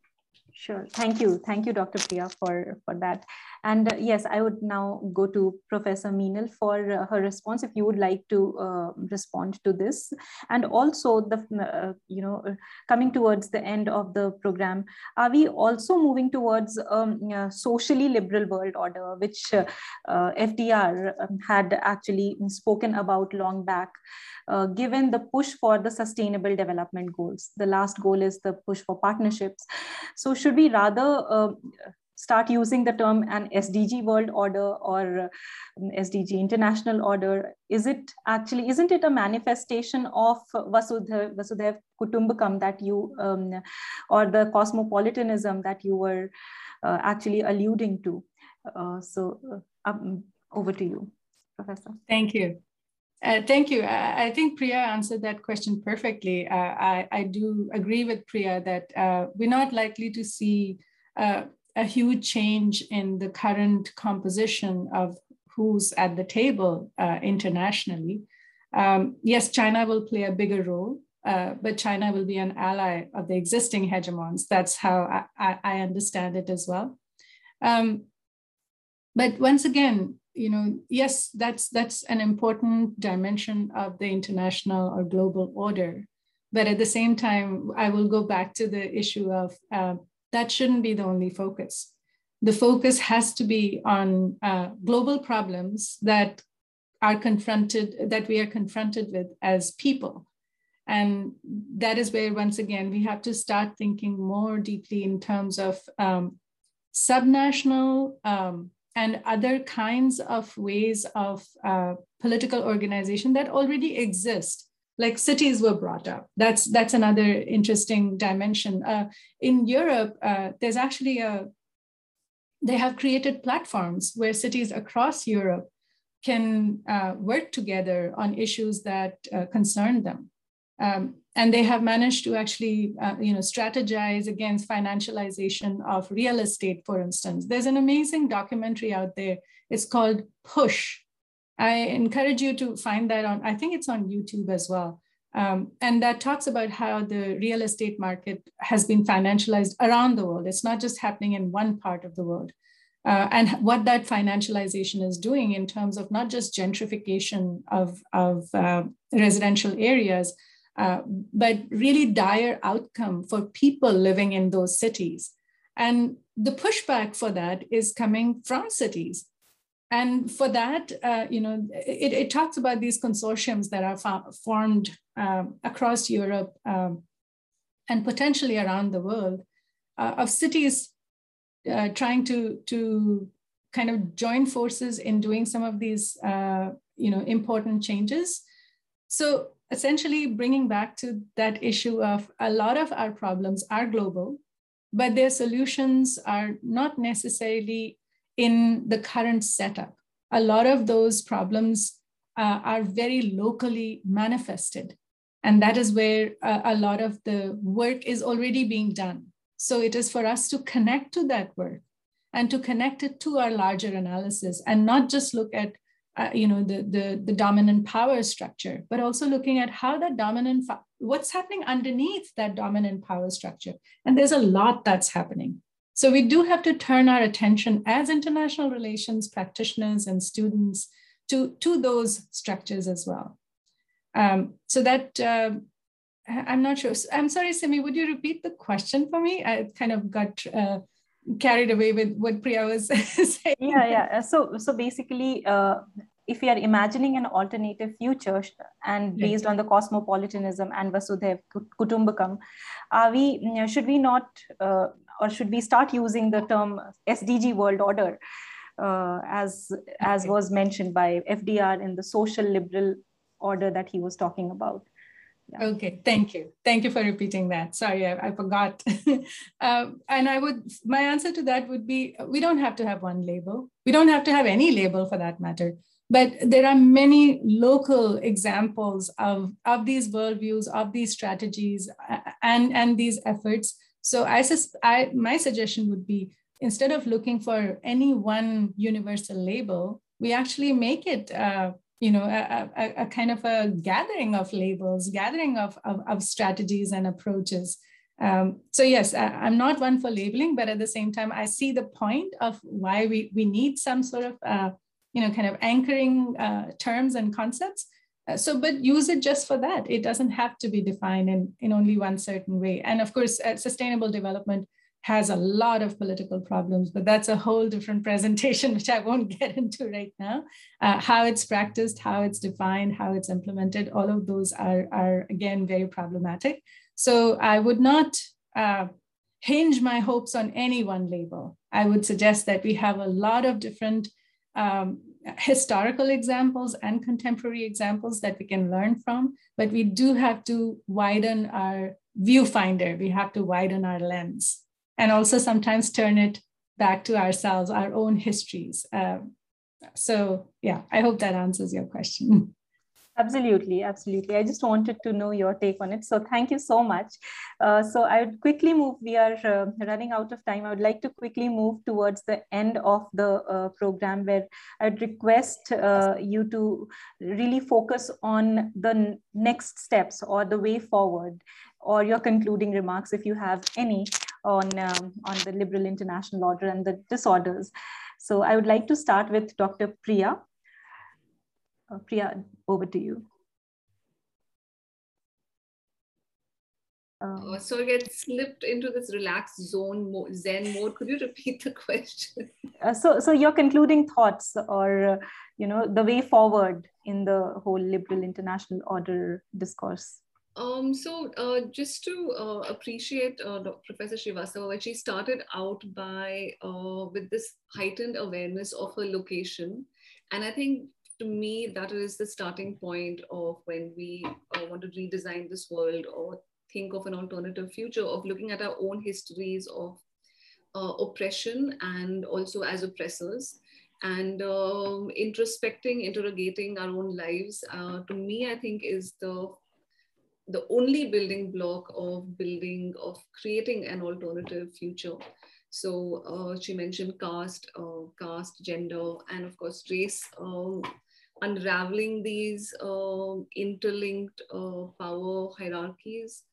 Sure. Thank you. Thank you, Dr. Priya, for, for that. And uh, yes, I would now go to Professor Meenal for uh, her response, if you would like to uh, respond to this. And also, the uh, you know, uh, coming towards the end of the program, are we also moving towards um, a socially liberal world order, which uh, FDR um, had actually spoken about long back? uh, given the push for the sustainable development goals. The last goal is the push for partnerships. So should we rather uh, start using the term an SDG world order or SDG international order? Is it actually, isn't it a manifestation of Vasudhaiva, Vasudhaiva Kutumbakam that you, um, or the cosmopolitanism that you were uh, actually alluding to? Uh, so uh, um, over to you, Professor. Thank you. Uh, thank you. I, I, think Priya answered that question perfectly. Uh, I, I, do agree with Priya that uh, we're not likely to see uh, a huge change in the current composition of who's at the table uh, internationally. Um, yes, China will play a bigger role, uh, but China will be an ally of the existing hegemons. That's how I, I understand it as well. Um, but once again, you know, yes, that's that's an important dimension of the international or global order. But at the same time, I will go back to the issue of uh, that shouldn't be the only focus. The focus has to be on uh, global problems that are confronted, that we are confronted with as people. And that is where, once again, we have to start thinking more deeply in terms of um, subnational um, and other kinds of ways of uh, political organization that already exist. Like cities were brought up. That's that's another interesting dimension. Uh, in europe uh, there's actually a they have created platforms where cities across europe can uh, work together on issues that uh, concern them. Um, and they have managed to actually uh, you know strategize against financialization of real estate for instance. There's an amazing documentary out there. It's called push. I encourage you to find that on i think it's on youtube as well. Um, and that talks about how the real estate market has been financialized around the world. It's not just happening in one part of the world. Uh, and what that financialization is doing in terms of not just gentrification of, of uh, residential areas, uh, but really dire outcome for people living in those cities. And the pushback for that is coming from cities. And for that, uh, you know, it, it, talks about these consortiums that are formed um, across Europe um, and potentially around the world uh, of cities uh, trying to, to kind of join forces in doing some of these, uh, you know, important changes. So essentially bringing back to that issue of a lot of our problems are global, but their solutions are not necessarily in the current setup. A lot of those problems uh, are very locally manifested. And that is where uh, a lot of the work is already being done. So it is for us to connect to that work and to connect it to our larger analysis and not just look at uh, you know the, the the dominant power structure but also looking at how that dominant what's happening underneath that dominant power structure. And there's a lot that's happening. So we do have to turn our attention as international relations practitioners and students to to those structures as well. Um, so that uh, i'm not sure. I'm sorry simi would you repeat the question for me? I kind of got uh, carried away with what Priya was saying. Yeah, yeah. So, so basically, uh, if we are imagining an alternative future and based on the cosmopolitanism and Vasudhaiva Kutumbakam, are we should we not uh, or should we start using the term SDG world order uh, as as was mentioned by FDR in the social liberal order that he was talking about? Yeah. Okay, thank you. Thank you for repeating that. Sorry, I, I forgot. um, and I would, my answer to that would be we don't have to have one label. We don't have to have any label for that matter. But there are many local examples of, of these worldviews, of these strategies, and, and these efforts. So I, sus- I, my suggestion would be instead of looking for any one universal label, we actually make it uh, you know a, a, a, kind of a gathering of labels gathering of, of, of strategies and approaches. Um, so yes I, am not one for labeling but at the same time i see the point of why we, we need some sort of uh, you know kind of anchoring uh, terms and concepts. Uh, so but use it just for that. It doesn't have to be defined in, in only one certain way. And of course uh, sustainable development has a lot of political problems, but that's a whole different presentation, which I won't get into right now. Uh, how it's practiced, how it's defined, how it's implemented, all of those are, are again, very problematic. So I would not uh, hinge my hopes on any one label. I would suggest that we have a lot of different um, historical examples and contemporary examples that we can learn from, but we do have to widen our viewfinder. We have to widen our lens and also sometimes turn it back to ourselves, our own histories. Um, so, yeah, I hope that answers your question. Absolutely, absolutely. I just wanted to know your take on it. So, thank you so much. Uh, so, I would quickly move. We are uh, running out of time. I would like to quickly move towards the end of the uh, program, where I'd request uh, you to really focus on the next steps or the way forward, or your concluding remarks, if you have any on, um, on the liberal international order and the disorders. So I would like to start with Dr. Priya. Uh, Priya, over to you. Um, uh, so get slipped into this relaxed zone, Zen mode. Could you repeat the question? Uh, so, so your concluding thoughts, or uh, you know, the way forward in the whole liberal international order discourse. Um, so uh, just to uh, appreciate uh, Professor Shrivastava, she started out by with this heightened awareness of her location, and I think to me that is the starting point of when we want to redesign this world or think of an alternative future of looking at our own histories of uh, oppression and also as oppressors. And um, introspecting interrogating our own lives uh, to me i think is the the only building block of building of creating an alternative future so uh, she mentioned caste uh, caste gender and of course race um, unraveling these um, interlinked uh, power hierarchies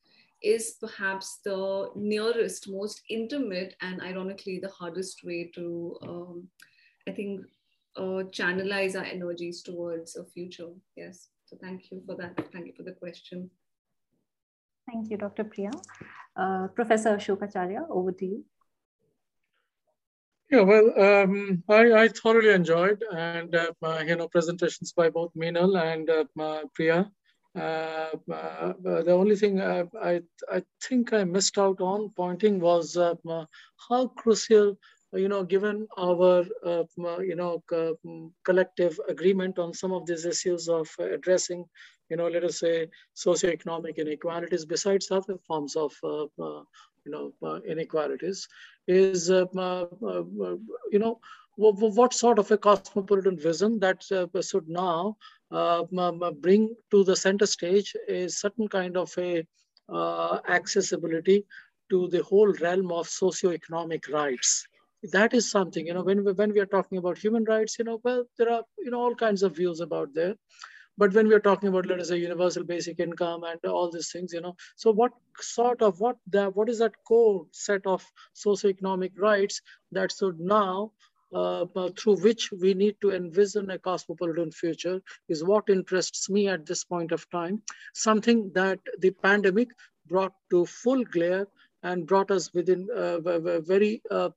is perhaps the nearest, most intimate, and ironically, the hardest way to, um, I think, uh, channelize our energies towards a future. Yes. So thank you for that. Thank you for the question. Thank you, Dr. Priya. Uh, Professor Ashok Acharya, over to you. Yeah, well, um, I, I, thoroughly enjoyed and uh, you know presentations by both Meenal and uh, Priya. Uh, uh, the only thing I, I, I, think I missed out on pointing was uh, how crucial, you know, given our, you know, collective agreement on some of these issues of addressing, you know, let us say socioeconomic inequalities besides other forms of, uh, uh, you know, uh, inequalities is, you know, what sort of a cosmopolitan vision that should now uh, bring to the center stage a certain kind of a uh, accessibility to the whole realm of socio-economic rights. That is something, you know, when we, when we are talking about human rights, you know, well, there are, you know, all kinds of views about there. But when we are talking about, let us say, universal basic income and all these things, you know, so what sort of, what that, what is that core set of socio-economic rights that should now uh, through which we need to envision a cosmopolitan future is what interests me at this point of time. Something that the pandemic brought to full glare and brought us within uh, very, uh,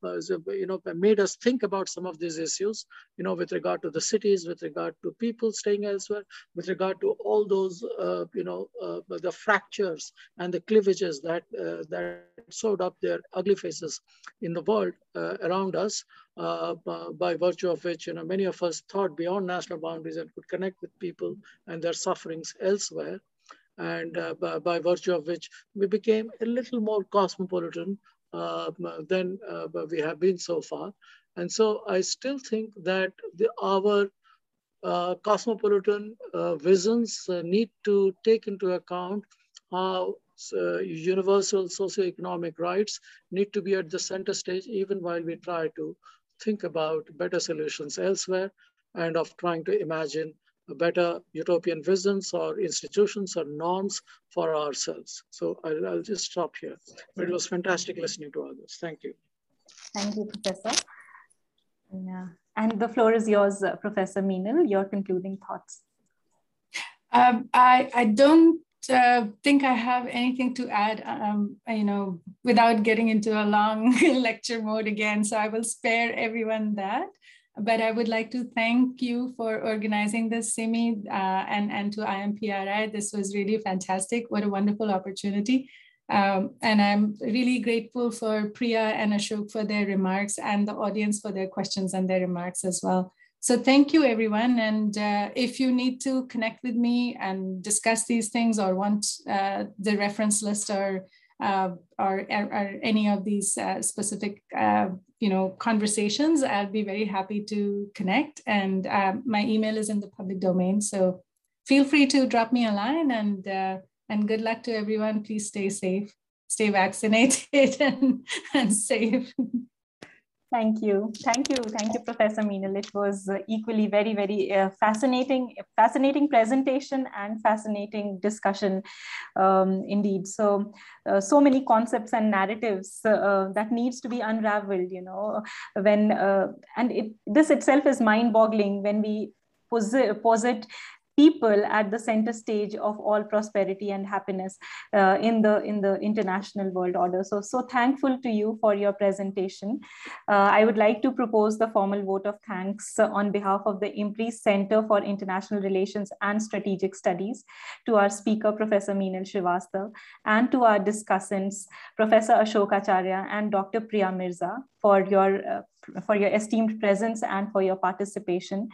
you know, made us think about some of these issues, you know, with regard to the cities, with regard to people staying elsewhere, with regard to all those, uh, you know, uh, the fractures and the cleavages that uh, that showed up their ugly faces in the world uh, around us, by virtue of which, you know, many of us thought beyond national boundaries and could connect with people and their sufferings elsewhere and uh, by, by, virtue of which we became a little more cosmopolitan uh, than uh, we have been so far. And so I still think that the, our uh, cosmopolitan uh, visions uh, need to take into account how universal socioeconomic rights need to be at the center stage, even while we try to think about better solutions elsewhere and of trying to imagine better utopian visions or institutions or norms for ourselves. So I'll, I'll just stop here. But it was fantastic listening to all this. Thank you. Thank you, Professor. Yeah. And the floor is yours, uh, Professor Meenal, your concluding thoughts. Um, I, I don't uh, think I have anything to add, um, you know, without getting into a long lecture mode again. So I will spare everyone that but I would like to thank you for organizing this, Simi, uh, and, and to IMPRI. This was really fantastic. What a wonderful opportunity. Um, and I'm really grateful for Priya and Ashok for their remarks and the audience for their questions and their remarks as well. So thank you, everyone. And uh, if you need to connect with me and discuss these things or want uh, the reference list or uh, or, or, any of these uh, specific uh, you know conversations i'd be very happy to connect. And uh, my email is in the public domain. So feel free to drop me a line and uh, and good luck to everyone. Please stay safe stay vaccinated and, and safe Thank you. Thank you. Thank you, Professor Meenal. It was uh, equally very, very uh, fascinating, fascinating presentation and fascinating discussion um, indeed. So, uh, so many concepts and narratives uh, that needs to be unraveled, you know, when, uh, and it, this itself is mind boggling when we posit, posit people at the center stage of all prosperity and happiness uh, in the in the international world order. So so thankful to you for your presentation. Uh, I would like to propose the formal vote of thanks on behalf of the IMPRI Center for International Relations and Strategic Studies to our speaker, Professor Meenal Srivastav, and to our discussants, Professor Ashok Acharya and Dr. Priya Mirza for your uh, for your esteemed presence and for your participation.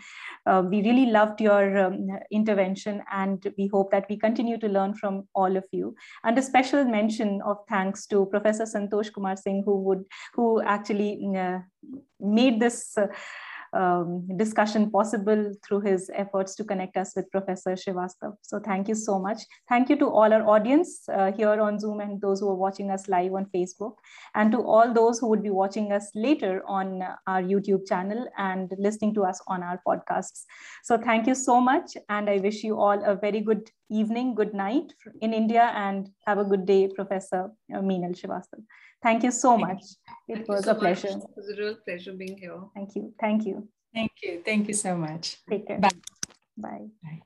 Uh, we really loved your um, intervention and we hope that we continue to learn from all of you. And a special mention of thanks to Professor Santosh Kumar Singh who would who actually uh, made this uh, um, discussion possible through his efforts to connect us with Professor Srivastav. So thank you so much. Thank you to all our audience uh, here on Zoom and those who are watching us live on Facebook and to all those who would be watching us later on our YouTube channel and listening to us on our podcasts. So thank you so much. And I wish you all a very good evening, good night in India and have a good day, Professor uh, Meenal Srivastav. Thank you so Thank much. You. It Thank was a pleasure. Much. It was a real pleasure being here. Thank you. Thank you. Thank you. Thank you so much. Take care. Bye. Bye. Bye.